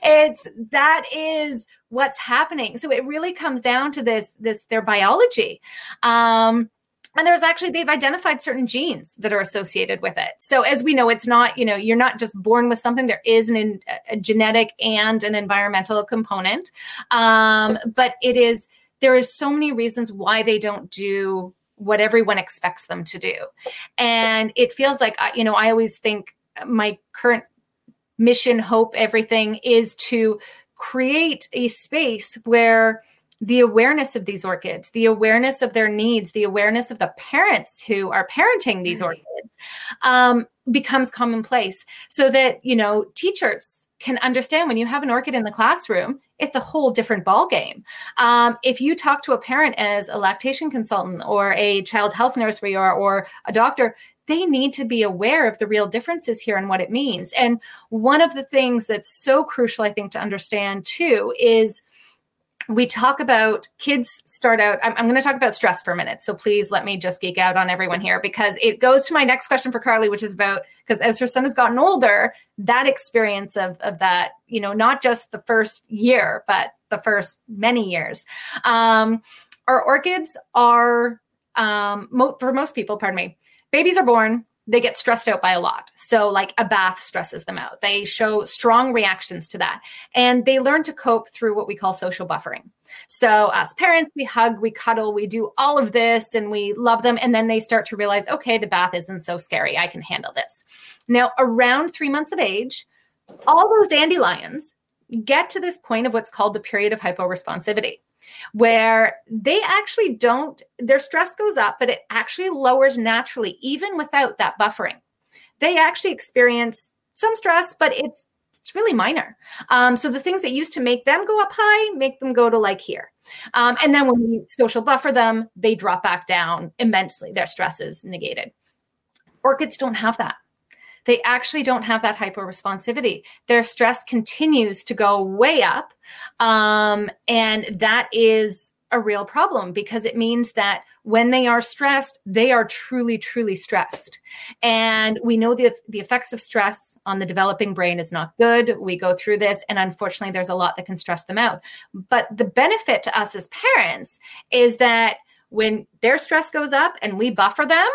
it's that is what's happening. So it really comes down to this this their biology. Um, and there's actually they've identified certain genes that are associated with it. So as we know it's not you know you're not just born with something. There is an a genetic and an environmental component. Um, but it is there is so many reasons why they don't do what everyone expects them to do. And it feels like you know i always think my current mission hope everything is to create a space where the awareness of these orchids, the awareness of their needs, the awareness of the parents who are parenting these orchids um, becomes commonplace so that, you know, teachers can understand when you have an orchid in the classroom, it's a whole different ballgame. Um, if you talk to a parent as a lactation consultant or a child health nurse where you are, or a doctor, they need to be aware of the real differences here and what it means. And one of the things that's so crucial, I think, to understand too is we talk about kids start out I'm, I'm, going to talk about stress for a minute so please let me just geek out on everyone here because it goes to my next question for carly which is about because as her son has gotten older that experience of, of that you know not just the first year but the first many years. Um, our orchids are um, mo- for most people pardon me babies are born they get stressed out by a lot. So, like a bath stresses them out. They show strong reactions to that. And they learn to cope through what we call social buffering. So, as parents, we hug, we cuddle, we do all of this and we love them. And then they start to realize, okay, the bath isn't so scary. I can handle this. Now, around three months of age, all those dandelions get to this point of what's called the period of hyporesponsivity where they actually don't, their stress goes up, but it actually lowers naturally, even without that buffering. They actually experience some stress, but it's it's really minor. Um, so the things that used to make them go up high make them go to like here. Um, and then when we social buffer them, they drop back down immensely. Their stress is negated. Orchids don't have that they actually don't have that hyporesponsivity. Their stress continues to go way up. Um, and that is a real problem because it means that when they are stressed, they are truly, truly stressed. And we know the, the effects of stress on the developing brain is not good. We go through this, and unfortunately, there's a lot that can stress them out. But the benefit to us as parents is that when their stress goes up and we buffer them,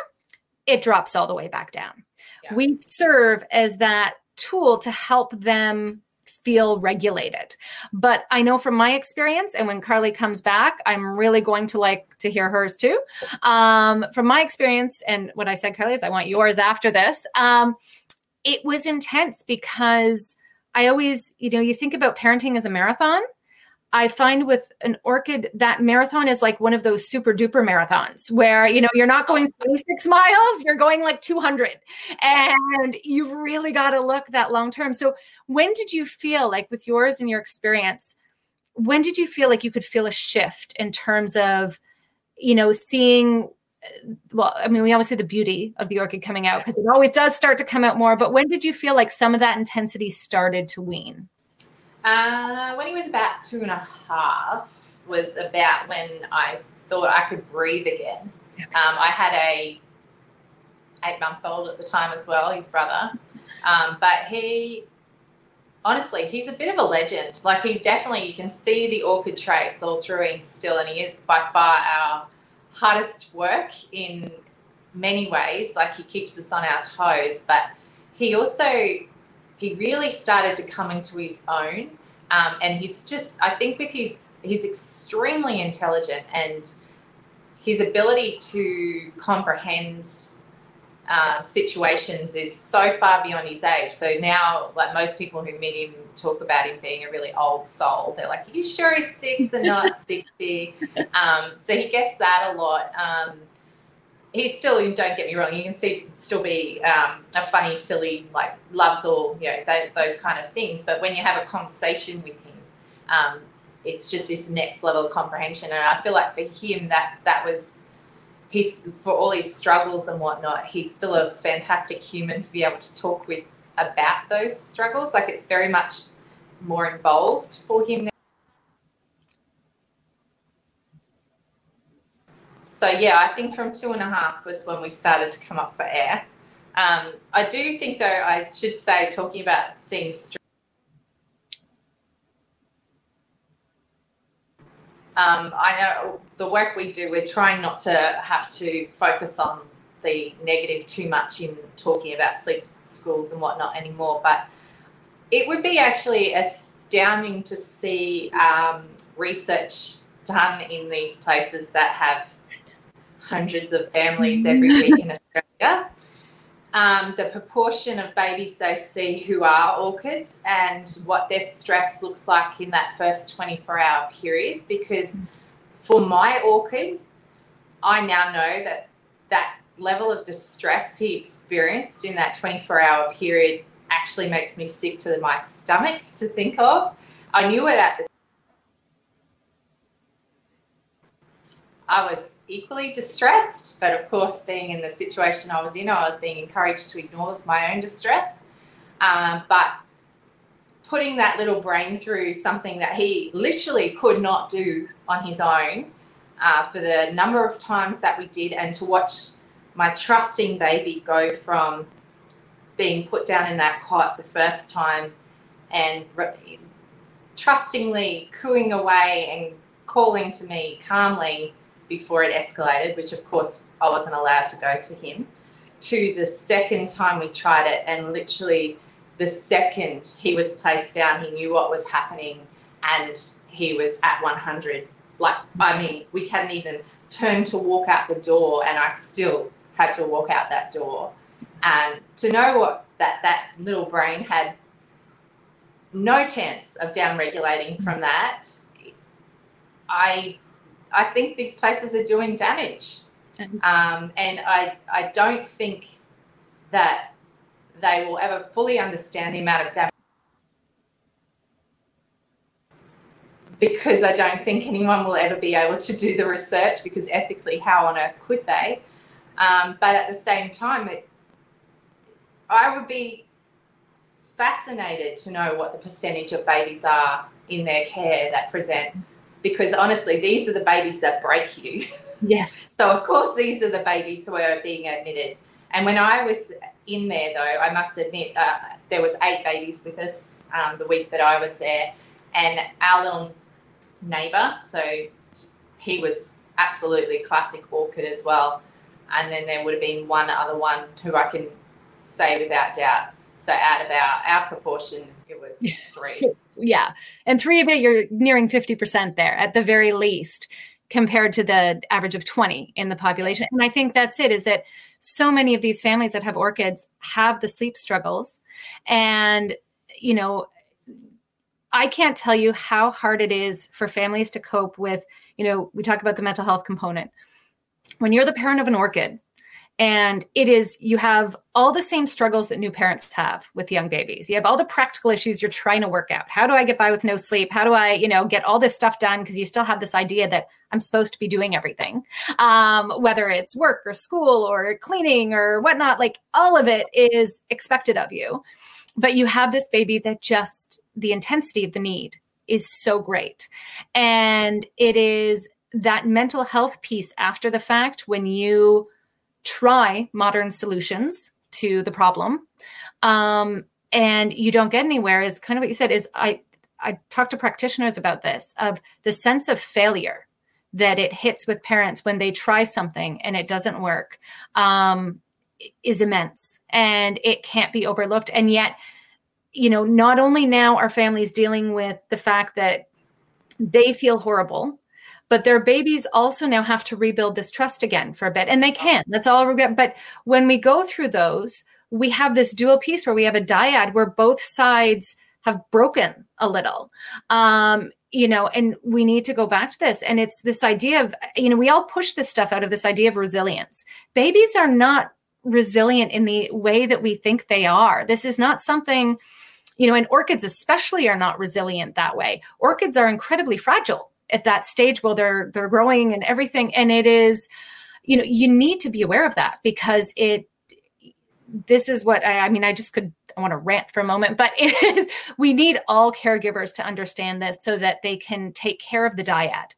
it drops all the way back down yeah. we serve as that tool to help them feel regulated. But I know from my experience, and when Carly comes back, I'm really going to like to hear hers too. Um, from my experience, and what I said, Carly, is I want yours after this. Um, it was intense because I always, you know, you think about parenting as a marathon. I find with an orchid that marathon is like one of those super duper marathons where you know you're not going 26 miles, you're going like 200, and you've really got to look that long term. So when did you feel like with yours and your experience? When did you feel like you could feel a shift in terms of, you know, seeing uh, well, I mean, we always see the beauty of the orchid coming out because it always does start to come out more. But when did you feel like some of that intensity started to wean? Uh, when he was about two and a half was about when I thought I could breathe again. Okay. Um, I had a eight month old at the time as well, his brother. Um, but he, honestly, he's a bit of a legend. Like he definitely, you can see the orchid traits all through him still, and he is by far our hardest work in many ways. Like he keeps us on our toes, but he also he really started to come into his own. Um, and he's just, I think, with his, he's extremely intelligent and his ability to comprehend um, situations is so far beyond his age. So now, like most people who meet him talk about him being a really old soul. They're like, "Are you sure he's six and not 60? Um, so he gets that a lot. Um, he's still, don't get me wrong, you can see still be um, a funny, silly, like loves all, you know, those kind of things. But when you have a conversation with him, um, it's just this next level of comprehension. And I feel like for him, that that was he's for all his struggles and whatnot, he's still a fantastic human to be able to talk with about those struggles. Like it's very much more involved for him. So yeah, I think from two and a half was when we started to come up for air. Um, I do think though I should say talking about seeing Um, I know the work we do, we're trying not to have to focus on the negative too much in talking about sleep schools and whatnot anymore. But it would be actually astounding to see um, research done in these places that have hundreds of families mm-hmm. every week in Australia um, the proportion of babies they see who are orchids and what their stress looks like in that first 24 hour period. Because mm. for my orchid, I now know that that level of distress he experienced in that 24 hour period actually makes me sick to my stomach to think of. I knew it at the mm. I was equally distressed. But of course, being in the situation I was in, I was being encouraged to ignore my own distress. Um, but putting that little brain through something that he literally could not do on his own uh, for the number of times that we did, and to watch my trusting baby go from being put down in that cot the first time and re- trustingly cooing away and calling to me calmly before it escalated, which of course I wasn't allowed to go to him, to the second time we tried it, and literally the second he was placed down, he knew what was happening and he was at 100. Like, I mean, we hadn't even turned to walk out the door, and I still had to walk out that door. And to know what that, that little brain had no chance of down regulating from that, I I think these places are doing damage. Um, and I, I don't think that they will ever fully understand the amount of damage because I don't think anyone will ever be able to do the research because ethically, how on earth could they? Um, but at the same time, it, I would be fascinated to know what the percentage of babies are in their care that present because honestly, these are the babies that break you. Yes. so, of course, these are the babies who are being admitted. And when I was in there, though, I must admit, uh, there was eight babies with us um, the week that I was there, and our little neighbour, so he was absolutely classic orchid as well. And then there would have been one other one who I can say without doubt. So out of our our proportion, it was three yeah. And three of it, you're nearing 50% there at the very least compared to the average of 20 in the population. And I think that's it is that so many of these families that have orchids have the sleep struggles. And, you know, I can't tell you how hard it is for families to cope with, you know, we talk about the mental health component. When you're the parent of an orchid, and it is, you have all the same struggles that new parents have with young babies. You have all the practical issues you're trying to work out. How do I get by with no sleep? How do I, you know, get all this stuff done? Because you still have this idea that I'm supposed to be doing everything, um, whether it's work or school or cleaning or whatnot. Like all of it is expected of you. But you have this baby that just the intensity of the need is so great. And it is that mental health piece after the fact when you try modern solutions to the problem. Um, and you don't get anywhere is kind of what you said is i i talk to practitioners about this of the sense of failure that it hits with parents when they try something and it doesn't work um, is immense and it can't be overlooked. And yet you know not only now are families dealing with the fact that they feel horrible but their babies also now have to rebuild this trust again for a bit and they can. That's all regret but when we go through those we have this dual piece where we have a dyad where both sides have broken a little. Um, you know and we need to go back to this and it's this idea of you know we all push this stuff out of this idea of resilience. Babies are not resilient in the way that we think they are. This is not something you know and orchids especially are not resilient that way. Orchids are incredibly fragile at that stage while they're they're growing and everything and it is you know you need to be aware of that because it this is what I, I mean i just could i want to rant for a moment but it is we need all caregivers to understand this so that they can take care of the dyad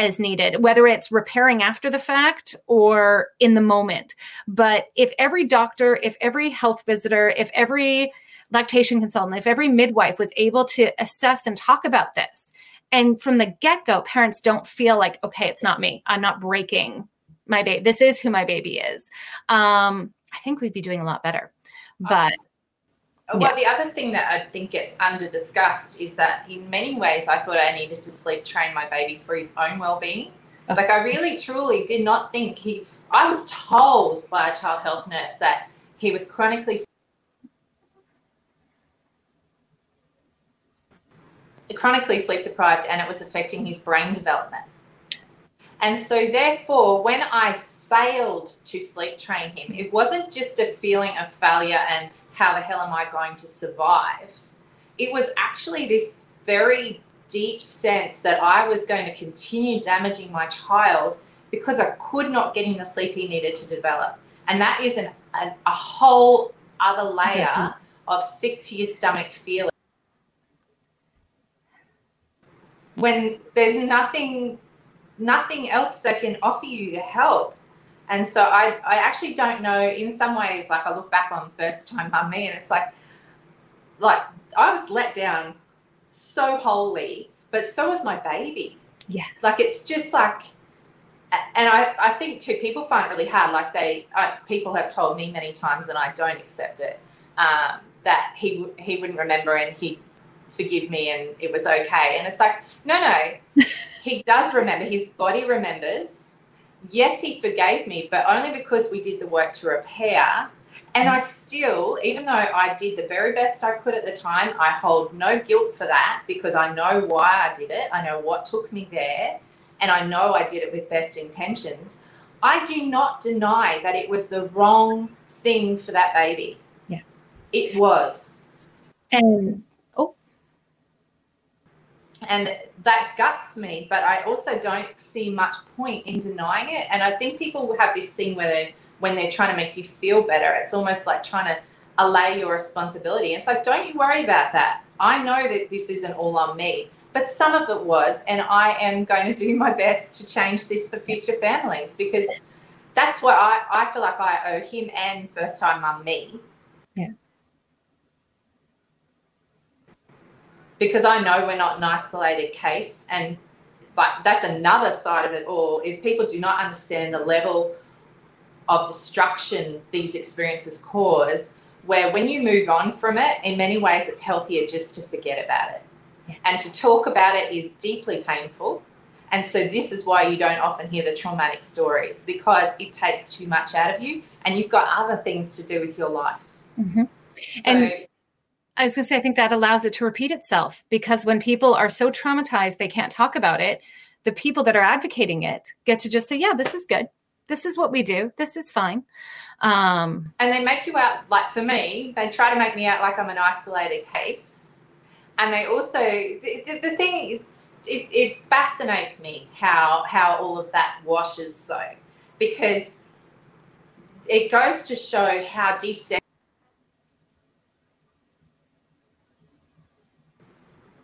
as needed, whether it's repairing after the fact or in the moment. But if every doctor, if every health visitor, if every lactation consultant, if every midwife was able to assess and talk about this, and from the get go, parents don't feel like, okay, it's not me. I'm not breaking my baby. This is who my baby is. Um, I think we'd be doing a lot better. But well, the other thing that I think gets under discussed is that in many ways, I thought I needed to sleep train my baby for his own well being. Okay. Like, I really truly did not think he, I was told by a child health nurse that he was chronically chronically sleep deprived and it was affecting his brain development. And so, therefore, when I failed to sleep train him, it wasn't just a feeling of failure and how the hell am I going to survive? It was actually this very deep sense that I was going to continue damaging my child because I could not get him the sleep he needed to develop. And that is an, a, a whole other layer mm-hmm. of sick to your stomach feeling. When there's nothing nothing else that can offer you to help. And so I, I actually don't know in some ways, like I look back on first time mummy and it's like like I was let down so wholly, but so was my baby. Yeah. Like it's just like and I, I think too people find it really hard like they uh, people have told me many times and I don't accept it um, that he he wouldn't remember and he forgive me and it was okay. And it's like, no, no, he does remember. His body remembers. Yes, he forgave me, but only because we did the work to repair. And I still, even though I did the very best I could at the time, I hold no guilt for that because I know why I did it. I know what took me there. And I know I did it with best intentions. I do not deny that it was the wrong thing for that baby. Yeah. It was. And and that guts me but i also don't see much point in denying it. And i think people have this thing where they when they're trying to make you feel better it's almost like trying to allay your responsibility. It's like don't you worry about that. I know that this isn't all on me but some of it was and i am going to do my best to change this for future families because that's what i, I feel like i owe him and first time mum me yeah because I know we're not an isolated case and but that's another side of it all is people do not understand the level of destruction these experiences cause where when you move on from it in many ways it's healthier just to forget about it yeah. and to talk about it is deeply painful and so this is why you don't often hear the traumatic stories because it takes too much out of you and you've got other things to do with your life mm-hmm. so, and I was going to say, I think that allows it to repeat itself because when people are so traumatized they can't talk about it, the people that are advocating it get to just say, yeah, this is good. This is what we do. This is fine. Um, and they make you out, like for me, they try to make me out like I'm an isolated case. And they also, the, the thing, it's, it, it fascinates me how, how all of that washes though, because it goes to show how decentralized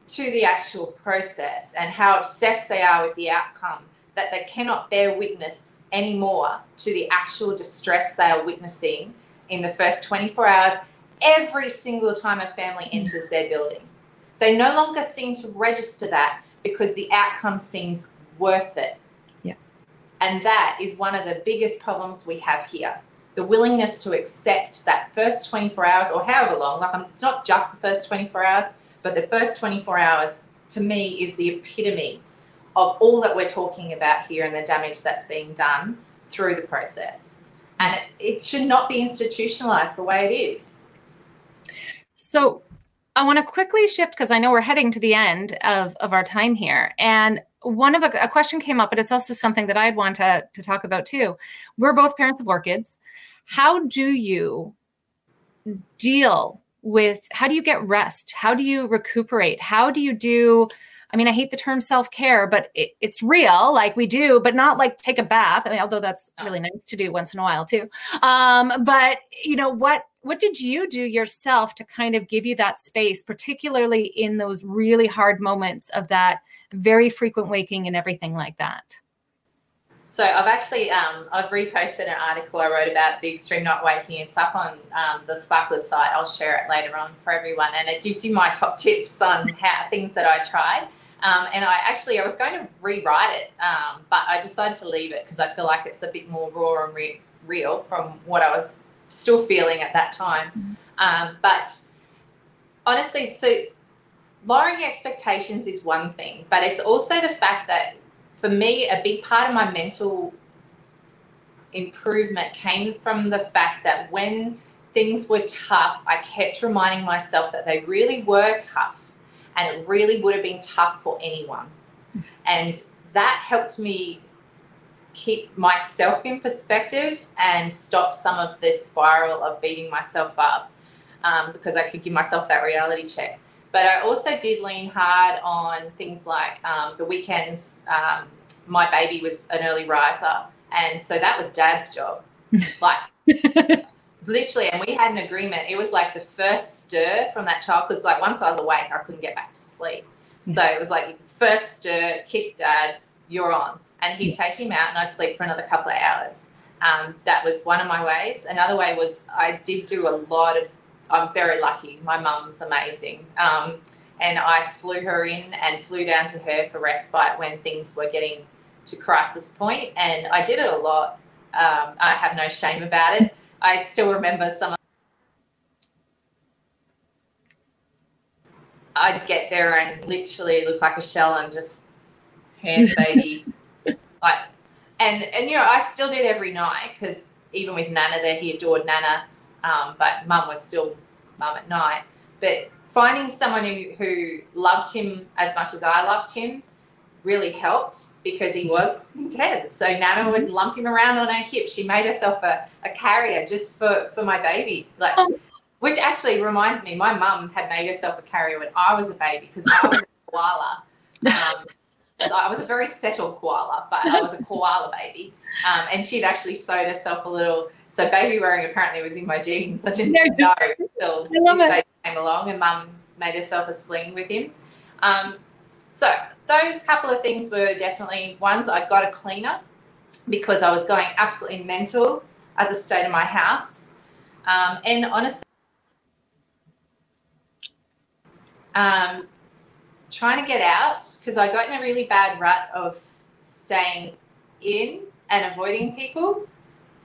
to the actual process and how obsessed they are with the outcome that they cannot bear witness anymore to the actual distress they are witnessing in the first 24 hours every single time a family mm. enters their building. They no longer seem to register that because the outcome seems worth it. Yeah. And that is one of the biggest problems we have here. The willingness to accept that first 24 hours or however long, like um, it's not just the first 24 hours, but the first 24 hours to me is the epitome of all that we're talking about here and the damage that's being done through the process. And it, it should not be institutionalized the way it is. So I want to quickly shift because I know we're heading to the end of, of our time here. And one of a, a question came up, but it's also something that I'd want to, to talk about too. We're both parents of orchids. How do you deal with how do you get rest? How do you recuperate? How do you do I mean, I hate the term self care, but it, it's real. Like we do, but not like take a bath. I mean, although that's really nice to do once in a while too. Um, but you know what? What did you do yourself to kind of give you that space, particularly in those really hard moments of that very frequent waking and everything like that? So I've actually um, I've reposted an article I wrote about the extreme night waking. It's up on um, the Sparklers site. I'll share it later on for everyone, and it gives you my top tips on how things that I tried. Um, and I actually I was going to rewrite it, um, but I decided to leave it because I feel like it's a bit more raw and re- real from what I was still feeling at that time. Mm-hmm. Um, but honestly, so lowering expectations is one thing, but it's also the fact that for me, a big part of my mental improvement came from the fact that when things were tough, I kept reminding myself that they really were tough and it really would have been tough for anyone. And that helped me keep myself in perspective and stop some of this spiral of beating myself up um, because I could give myself that reality check. But I also did lean hard on things like um, the weekends. Um, my baby was an early riser, and so that was dad's job. like literally, and we had an agreement. It was like the first stir from that child because, like, once I was awake, I couldn't get back to sleep. So it was like first stir, kick dad, you're on, and he'd take him out, and I'd sleep for another couple of hours. Um, that was one of my ways. Another way was I did do a lot of. I'm very lucky. My mum's amazing. Um, and I flew her in and flew down to her for respite when things were getting to crisis point, and I did it a lot. Um, I have no shame about it. I still remember some. I'd get there and literally look like a shell and just hands baby, like, and and you know I still did every night because even with Nana there, he adored Nana, um, but Mum was still Mum at night. But finding someone who who loved him as much as I loved him really helped because he was intense. So Nana would lump him around on her hip. She made herself a, a carrier just for, for my baby. Like oh. which actually reminds me, my mum had made herself a carrier when I was a baby because I was a koala. Um, I was a very settled koala, but I was a koala baby. Um, and she'd actually sewed herself a little. So baby wearing apparently was in my genes. I didn't know until this baby came along, and mum made herself a sling with him. Um, so those couple of things were definitely ones I got a cleaner because I was going absolutely mental at the state of my house. Um, and honestly, um, trying to get out because I got in a really bad rut of staying in and avoiding people.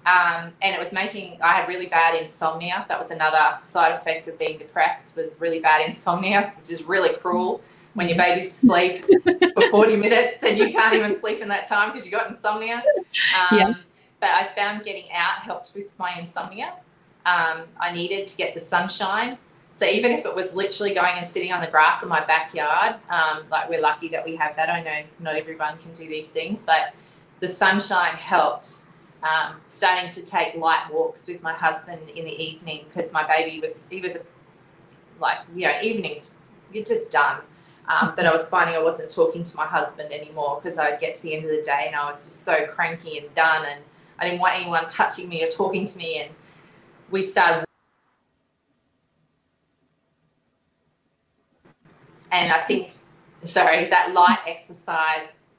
Um, and it was making I had really bad insomnia. That was another side effect of being depressed was really bad insomnia, which is really cruel when your baby's asleep for 40 minutes and you can't even sleep in that time because you got insomnia. Um, yeah. But I found getting out helped with my insomnia. Um, I needed to get the sunshine. So even if it was literally going and sitting on the grass in my backyard, um, like we're lucky that we have that. I know not everyone can do these things, but the sunshine helped. Um, starting to take light walks with my husband in the evening because my baby was he was like you know evenings you're just done um, but I was finding I wasn't talking to my husband anymore because I'd get to the end of the day and I was just so cranky and done, and I didn't want anyone touching me or talking to me. And we started. And I think, sorry, that light exercise,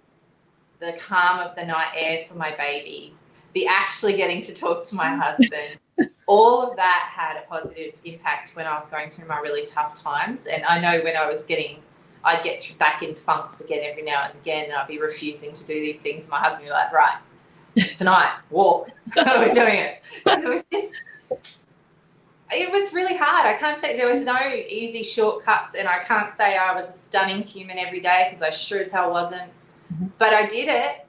the calm of the night air for my baby, the actually getting to talk to my husband, all of that had a positive impact when I was going through my really tough times. And I know when I was getting I'd get back in funks again every now and again, and I'd be refusing to do these things. My husband would be like, "Right, tonight, walk. We're doing it." Because it was just, it was really hard. I can't say there was no easy shortcuts, and I can't say I was a stunning human every day because I sure as hell wasn't. mm-hmm. but I did it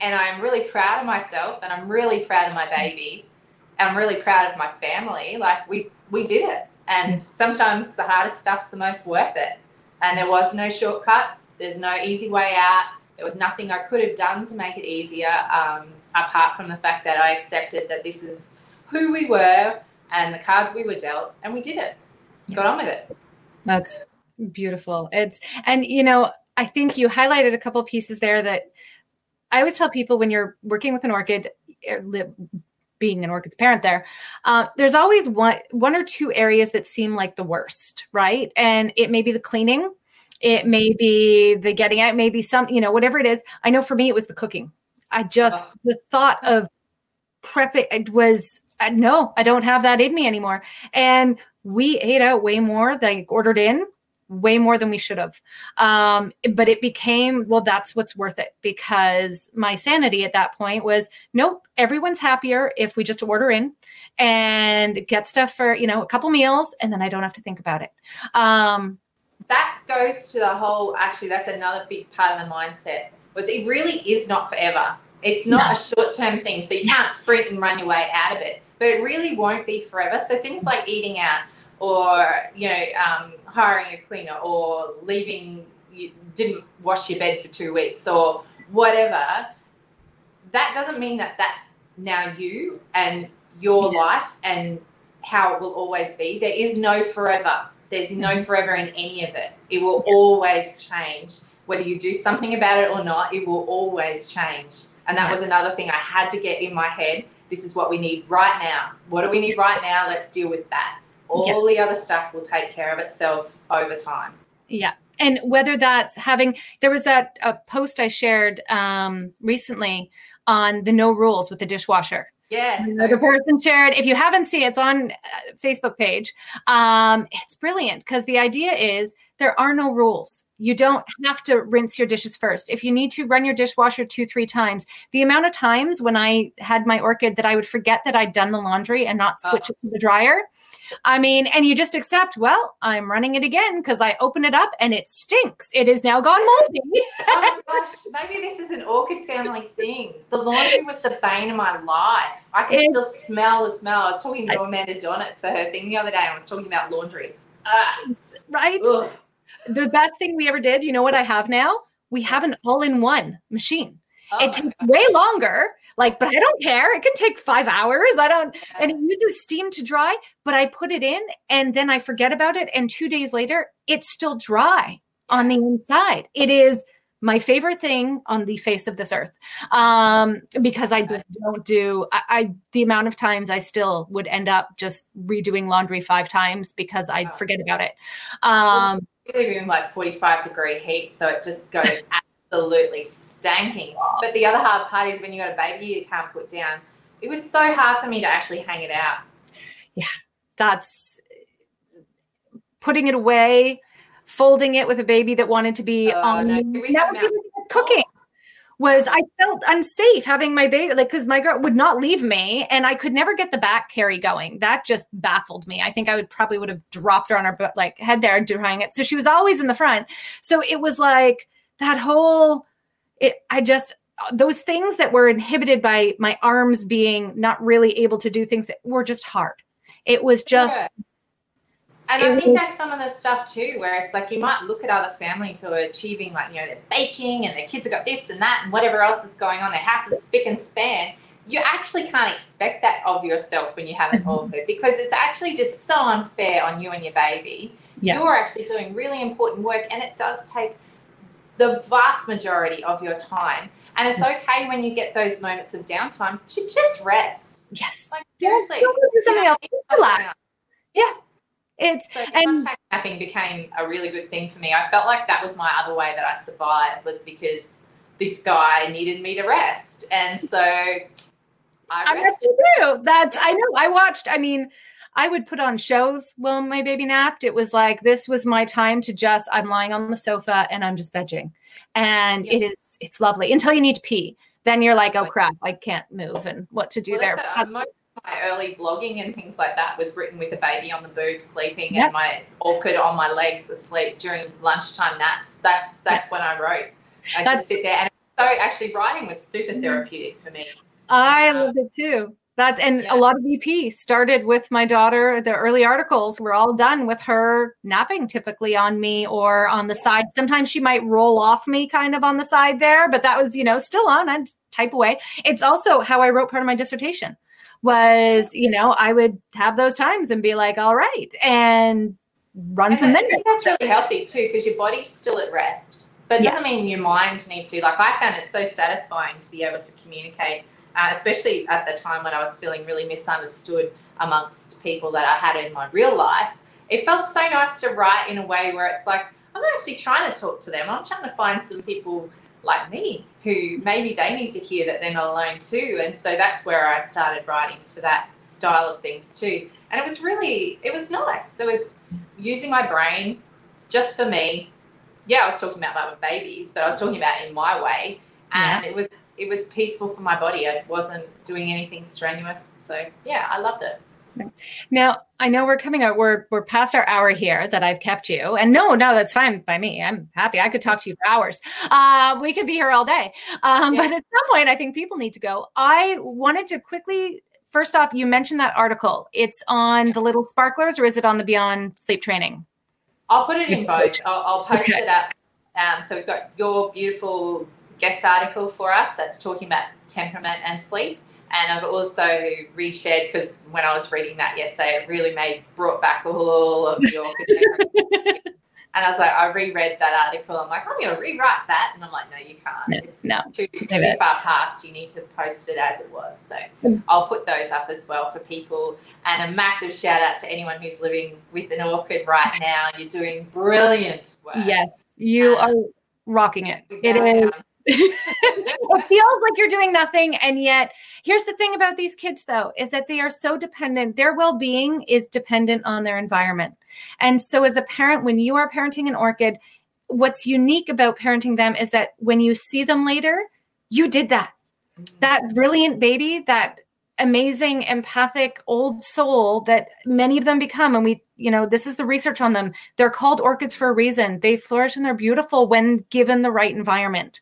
and I'm really proud of myself and I'm really proud of my baby. and I'm really proud of my family. Like we we did it. And sometimes the hardest stuff's the most worth it. And there was no shortcut. There's no easy way out. There was nothing I could have done to make it easier, um, apart from the fact that I accepted that this is who we were and the cards we were dealt, and we did it. Got on with it. That's beautiful. It's and you know I think you highlighted a couple pieces there that I always tell people when you're working with an orchid, er, being an orchid's parent there, uh, there's always one one or two areas that seem like the worst, right? And it may be the cleaning, it may be the getting out, maybe some, you know, whatever it is. I know for me it was the cooking. I just oh. the thought of prepping it was uh, no, I don't have that in me anymore. And we ate out way more than ordered in way more than we should have. Um, but it became, well, that's what's worth it because my sanity at that point was nope, everyone's happier if we just order in and get stuff for, you know, a couple meals and then I don't have to think about it. Um, that goes to the whole, actually, that's another big part of the mindset was it really is not forever. It's not no. a short term thing. So you can't sprint and run your way out of it, but it really won't be forever. So things like eating out, or you know um, hiring a cleaner or leaving you didn't wash your bed for two weeks or whatever that doesn't mean that that's now you and your yeah. life and how it will always be. There is no forever. There's no mm-hmm. forever in any of it. It will yeah. always change. Whether you do something about it or not it will always change. And that yeah. was another thing i had to get in my head. This is what we need right now. What do we need right now? Let's deal with that all yes. the other stuff will take care of itself over time. Yeah. And whether that's having, there was that a post I shared um, recently on the no rules with the dishwasher. Yes. The person shared. If you haven't seen it, it's on uh, Facebook page. Um, it's brilliant because the idea is there are no rules. You don't have to rinse your dishes first. If you need to run your dishwasher two, three times, the amount of times when I had my orchid that I would forget that I'd done the laundry and not ah. switch oh. it to the dryer. I mean, and you just accept, well, I'm running it again because I open it up and it stinks. It is now gone moldy. oh my gosh, maybe this is an orchid family thing. The laundry was the bane of my life. I can still smell the smell. I was talking to Amanda Donnet for her thing the other day. I was talking about laundry. Ugh. Right? Ugh the best thing we ever did, you know what I have now? We have an all in one machine. Oh it takes way longer, like, but I don't care. It can take five hours. I don't, and it uses steam to dry, but I put it in and then I forget about it. And two days later, it's still dry on the inside. It is my favorite thing on the face of this earth um, because I just don't do I, I, the amount of times I still would end up just redoing laundry five times because I forget about it. Um, live in like 45 degree heat, so it just goes absolutely stanking. But the other hard part is when you got a baby you can't put down. It was so hard for me to actually hang it out. Yeah, that's putting it away, folding it with a baby that wanted to be uh, on no, cooking was I felt unsafe having my baby, like, because my girl would not leave me and I could never get the back carry going. That just baffled me. I think I would probably would have dropped her on her like head there doing it. So she was always in the front. So it was like that whole, it, I just, those things that were inhibited by my arms being not really able to do things that were just hard. It was just yeah. And I think that's some of the stuff too, where it's like you might look at other families who are achieving, like, you know, they're baking and their kids have got this and that and whatever else is going on, their house is spick and span. You actually can't expect that of yourself when you have an mm-hmm. because it's actually just so unfair on you and your baby. Yeah. You're actually doing really important work and it does take the vast majority of your time. And it's mm-hmm. okay when you get those moments of downtime to just rest. Yes. Like, seriously. Do something else. Relax. Yeah it's so and contact napping became a really good thing for me. I felt like that was my other way that I survived was because this guy needed me to rest, and so I rested too. That's I know. I watched. I mean, I would put on shows while my baby napped. It was like this was my time to just. I'm lying on the sofa and I'm just vegging, and yeah. it is. It's lovely until you need to pee. Then you're like, oh crap, I can't move, and what to do well, there. A, my early blogging and things like that was written with a baby on the boob sleeping yep. and my orchid on my legs asleep during lunchtime naps. That's that's when I wrote. I That's- just sit there and so actually writing was super therapeutic for me. I um, Yeah. loved it too. That's and Yeah. a lot of EP started with my daughter. The early articles were all done with her napping typically on me or on the side. Sometimes she might roll off me kind of on the side there, but that was, you know, still on. I'd type away. It's also how I wrote part of my dissertation was, you know, I would have those times and be like, all right, and run And from there. that's really healthy too because your body's still at rest. But it Yeah. doesn't mean your mind needs to. Like I found it so satisfying to be able to communicate, uh, especially at the time when I was feeling really misunderstood amongst people that I had in my real life. It felt so nice to write in a way where it's like I'm not actually trying to talk to them. I'm trying to find some people like me who maybe they need to hear that they're not alone too. And so that's where I started writing for that style of things too. And it was really, it was nice. It was using my brain just for me. Yeah, I was talking about my babies, but I was talking about in my way. And it was it was peaceful for my body. I wasn't doing anything strenuous. So yeah, I loved it. Now, I know we're coming out, we're we're past our hour here that I've kept you. And no, no, that's fine by me. I'm happy. I could talk to you for hours. Uh, we could be here all day. Um, Yeah. But at some point, I think people need to go. I wanted to quickly, first off, you mentioned that article. It's on the little sparklers or is it on the Beyond Sleep Training? I'll put it in both. I'll, I'll post Okay. it up. Um, so we've got your beautiful guest article for us that's talking about temperament and sleep. And I've also reshared because when I was reading that yesterday, it really made brought back all of your. and I was like, I reread that article. I'm like, I'm going to rewrite that, and I'm like, no, you can't. No, it's no. too, too far past. You need to post it as it was. So Mm. I'll put those up as well for people. And a massive shout out to anyone who's living with an orchid right now. You're doing brilliant work. Yes, you Uh, are rocking it. It is. down. It feels like you're doing nothing and yet here's the thing about these kids though is that they are so dependent their well-being is dependent on their environment. And so as a parent when you are parenting an orchid what's unique about parenting them is that when you see them later you did that. Mm-hmm. That brilliant baby that amazing empathic old soul that many of them become and we you know this is the research on them. They're called orchids for a reason. They flourish and they're beautiful when given the right environment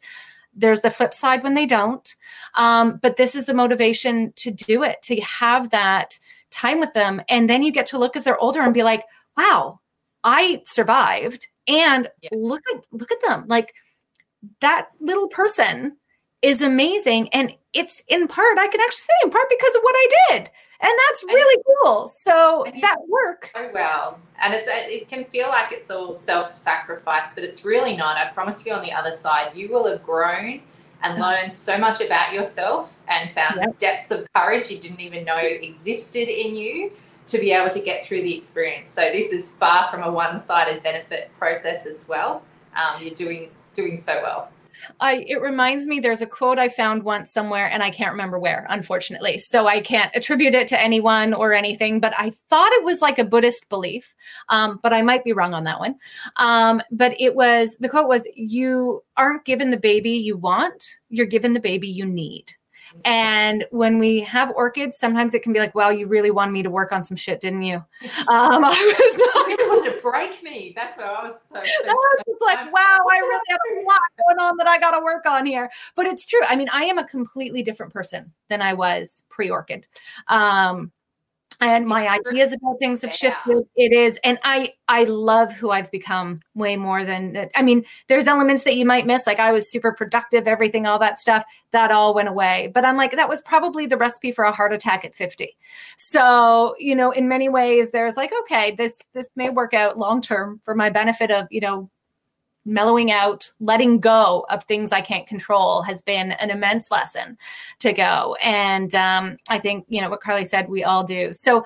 there's the flip side when they don't. Um, but this is the motivation to do it to have that time with them. And then you get to look as they're older and be like wow i survived. And Yeah. look at look at them. Like that little person is amazing. And it's in part i can actually say in part because of what i did and that's And- really cool so that work so well. And it's it can feel like it's all self-sacrifice, but it's really not. I promise you on the other side, you will have grown and learned so much about yourself and found Yep. depths of courage you didn't even know existed in you to be able to get through the experience. So this is far from a one-sided benefit process as well. Um, you're doing doing so well. I it reminds me there's a quote I found once somewhere and I can't remember where, unfortunately. So I can't attribute it to anyone or anything, but I thought it was like a Buddhist belief. Um, but I might be wrong on that one. Um, but it was the quote was you aren't given the baby you want, you're given the baby you need. And when we have orchids, sometimes it can be like, wow, you really wanted me to work on some shit, didn't you? Um, I was not You wanted to break me. That's where I was so. it's like, wow, I really have a lot going on that I got to work on here. But it's true. I mean, I am a completely different person than I was pre Orchid. Um, and my ideas about things have Yeah. shifted. It is, and I I love who I've become way more than. I mean, there's elements that you might miss. Like I was super productive, everything, all that stuff. That all went away. But I'm like, that was probably the recipe for a heart attack at 50. So you know, in many ways, there's like, okay, this this may work out long term for my benefit of you know mellowing out, letting go of things I can't control has been an immense lesson to go. And um, I think, you know, what Carly said, we all do. So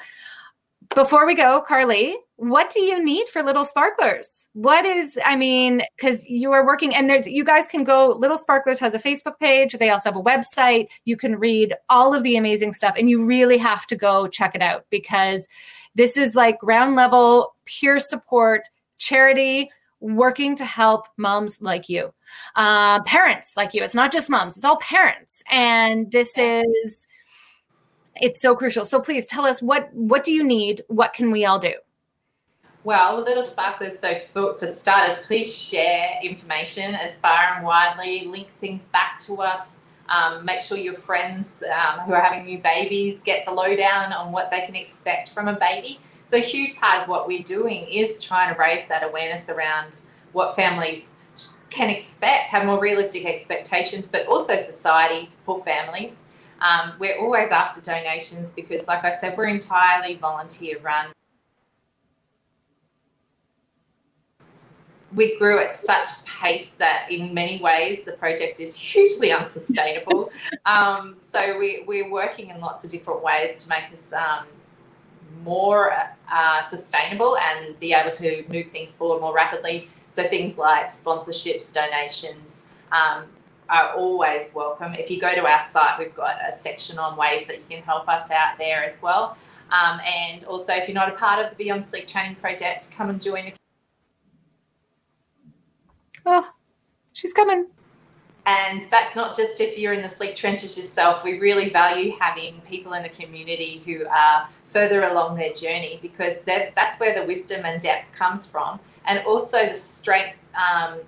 before we go, Carly, what do you need for Little Sparklers? What is, I mean, because you are working and there's, you guys can go, Little Sparklers has a Facebook page. They also have a website. You can read all of the amazing stuff and you really have to go check it out because this is like ground level, pure support, charity, working to help moms like you, uh, parents like you. It's not just moms; it's all parents, and this is it's so crucial. So please tell us what what do you need? What can we all do? Well, Little Sparklers, so for, for starters, please share information as far and widely, link things back to us. Um, make sure your friends um, who are having new babies get the lowdown on what they can expect from a baby. So, a huge part of what we're doing is trying to raise that awareness around what families can expect, have more realistic expectations, but also society for families. Um, we're always after donations because, like I said, we're entirely volunteer run. we grew at such pace that in many ways the project is hugely unsustainable. um, so we, we're working in lots of different ways to make us um, more uh, sustainable and be able to move things forward more rapidly. So things like sponsorships, donations um, are always welcome. If you go to our site, we've got a section on ways that you can help us out there as well. Um, and also, if you're not a part of the Beyond Sleep Training Project, come and join the Oh, she's coming. And that's not just if you're in the sleep trenches yourself. We really value having people in the community who are further along their journey because that's where the wisdom and depth comes from. And also the strength um,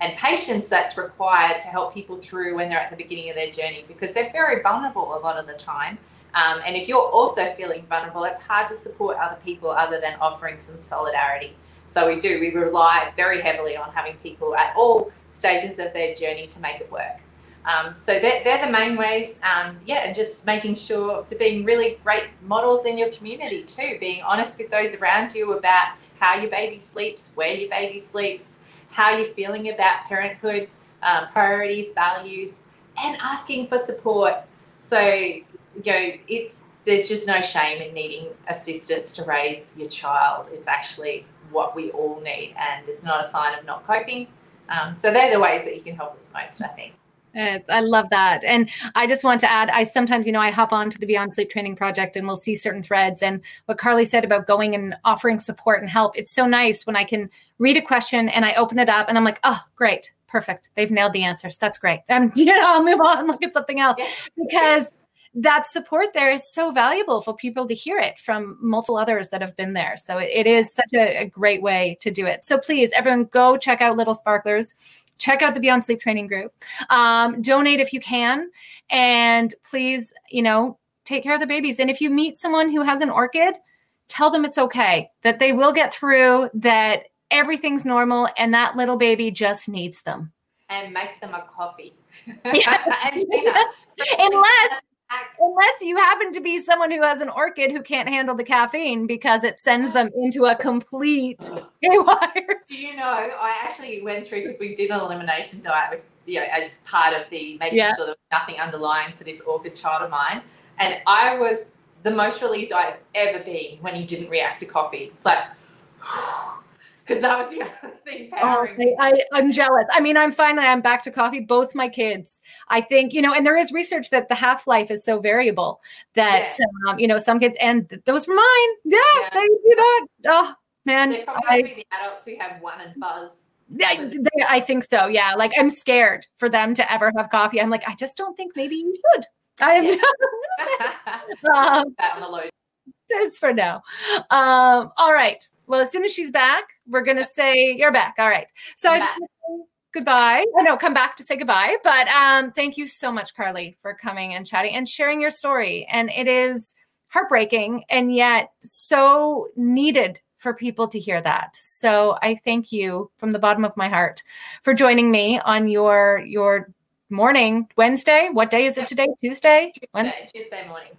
and patience that's required to help people through when they're at the beginning of their journey because they're very vulnerable a lot of the time. Um, and if you're also feeling vulnerable, it's hard to support other people other than offering some solidarity. So we do, we rely very heavily on having people at all stages of their journey to make it work. Um, so they're, they're the main ways, um, yeah, and just making sure to being really great models in your community too, being honest with those around you about how your baby sleeps, where your baby sleeps, how you're feeling about parenthood, um, priorities, values, and asking for support. So, you know, it's there's just no shame in needing assistance to raise your child. It's actually what we all need, and it's not a sign of not coping. Um, so they're the ways that you can help us most, I think. It's, I love that. And I just want to add, I sometimes, you know, I hop on to the Beyond Sleep Training Project and we'll see certain threads. And what Carly said about going and offering support and help, it's so nice when I can read a question and I open it up and I'm like, oh, great, perfect. They've nailed the answers. That's great. And, you know, I'll move on, and look at something else. Because that support there is so valuable for people to hear it from multiple others that have been there. So it, it is such a, a, great way to do it. So please, everyone, go check out Little Sparklers. Check out the Beyond Sleep Training Group. Um, donate if you can, and please, you know, take care of the babies. And if you meet someone who has an orchid, tell them it's okay. That they will get through. That everything's normal, and that little baby just needs them. And make them a coffee. and Unless Unless you happen to be someone who has an orchid who can't handle the caffeine because it sends them into a complete haywire. You know, I actually went through because we did an elimination diet with, you know, as part of the making yeah. sure there was nothing underlying for this orchid child of mine. And I was the most relieved I've ever been when he didn't react to coffee. It's like, because that was the other thing oh, I, I, am jealous. I mean, I'm finally I'm back to coffee. Both my kids, I think, you know, and there is research that the half life is so variable that yeah. um, you know some kids and those were mine. Yeah, yeah. they do that. Oh man, they probably I, the adults who have one and buzz. I, they, I think so. Yeah, like I'm scared for them to ever have coffee. I'm like, I just don't think maybe you should. I am. Yeah. um, that on the low. That's for now. Um, all right. Well, as soon as she's back, we're going to say, You're back. All right. So I'm I just goodbye. I know, come back to say goodbye. But um, thank you so much, Carly, for coming and chatting and sharing your story. And it is heartbreaking and yet so needed for people to hear that. So I thank you from the bottom of my heart for joining me on your your morning Wednesday. What day is it today? Tuesday. Tuesday, Tuesday morning.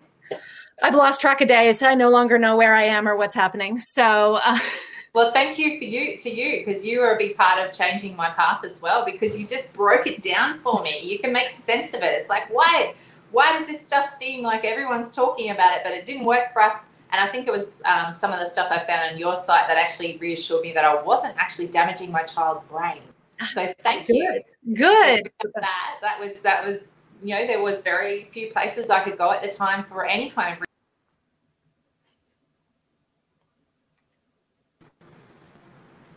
I've lost track of days. I no longer know where I am or what's happening. So. Uh, well, thank you for you to you because you were a big part of changing my path as well because you just broke it down for me. You can make sense of it. It's like why why does this stuff seem like everyone's talking about it, but it didn't work for us? And I think it was um, some of the stuff I found on your site that actually reassured me that I wasn't actually damaging my child's brain. So thank Good. you. Good. That that was that was you know there was very few places I could go at the time for any kind of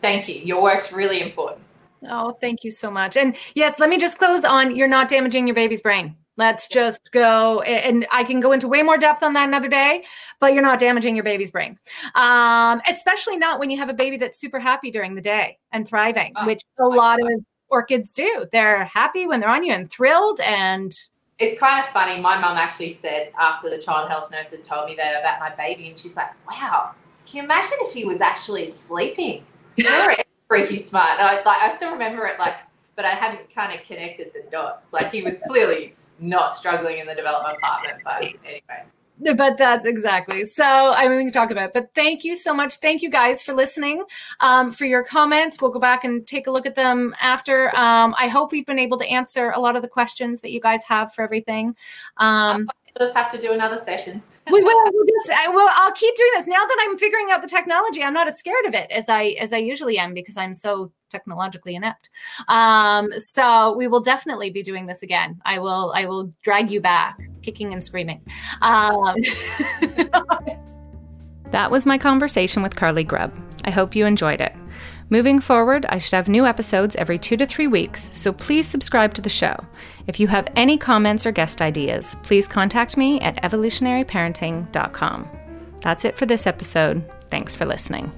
Thank you. Your work's really important. Oh, thank you so much. And yes, let me just close on you're not damaging your baby's brain. Let's just go, and I can go into way more depth on that another day. But you're not damaging your baby's brain, um, especially not when you have a baby that's super happy during the day and thriving, oh, which a lot of orchids do. They're happy when they're on you and thrilled and it's kind of funny. My mum actually said after the child health nurse had told me that about my baby, and she's like, "Wow, can you imagine if he was actually sleeping? You're freaky smart." And I like I still remember it like, but I hadn't kind of connected the dots. Like he was clearly not struggling in the development department, but anyway. But that's exactly. So i mean we can talk about it but thank you so much. Thank you guys for listening um, for your comments. We'll go back and take a look at them after. Um, i hope we've been able to answer a lot of the questions that you guys have for everything. Um, we'll just have to do another session we will we'll just I, well i'll keep doing this now that i'm figuring out the technology i'm not as scared of it as i as i usually am because i'm so technologically inept um, so we will definitely be doing this again i will i will drag you back kicking and screaming. Um, that was my conversation with Carly Grubb. I hope you enjoyed it. Moving forward, I should have new episodes every two to three weeks, so please subscribe to the show. If you have any comments or guest ideas, please contact me at evolutionaryparenting.com. That's it for this episode. Thanks for listening.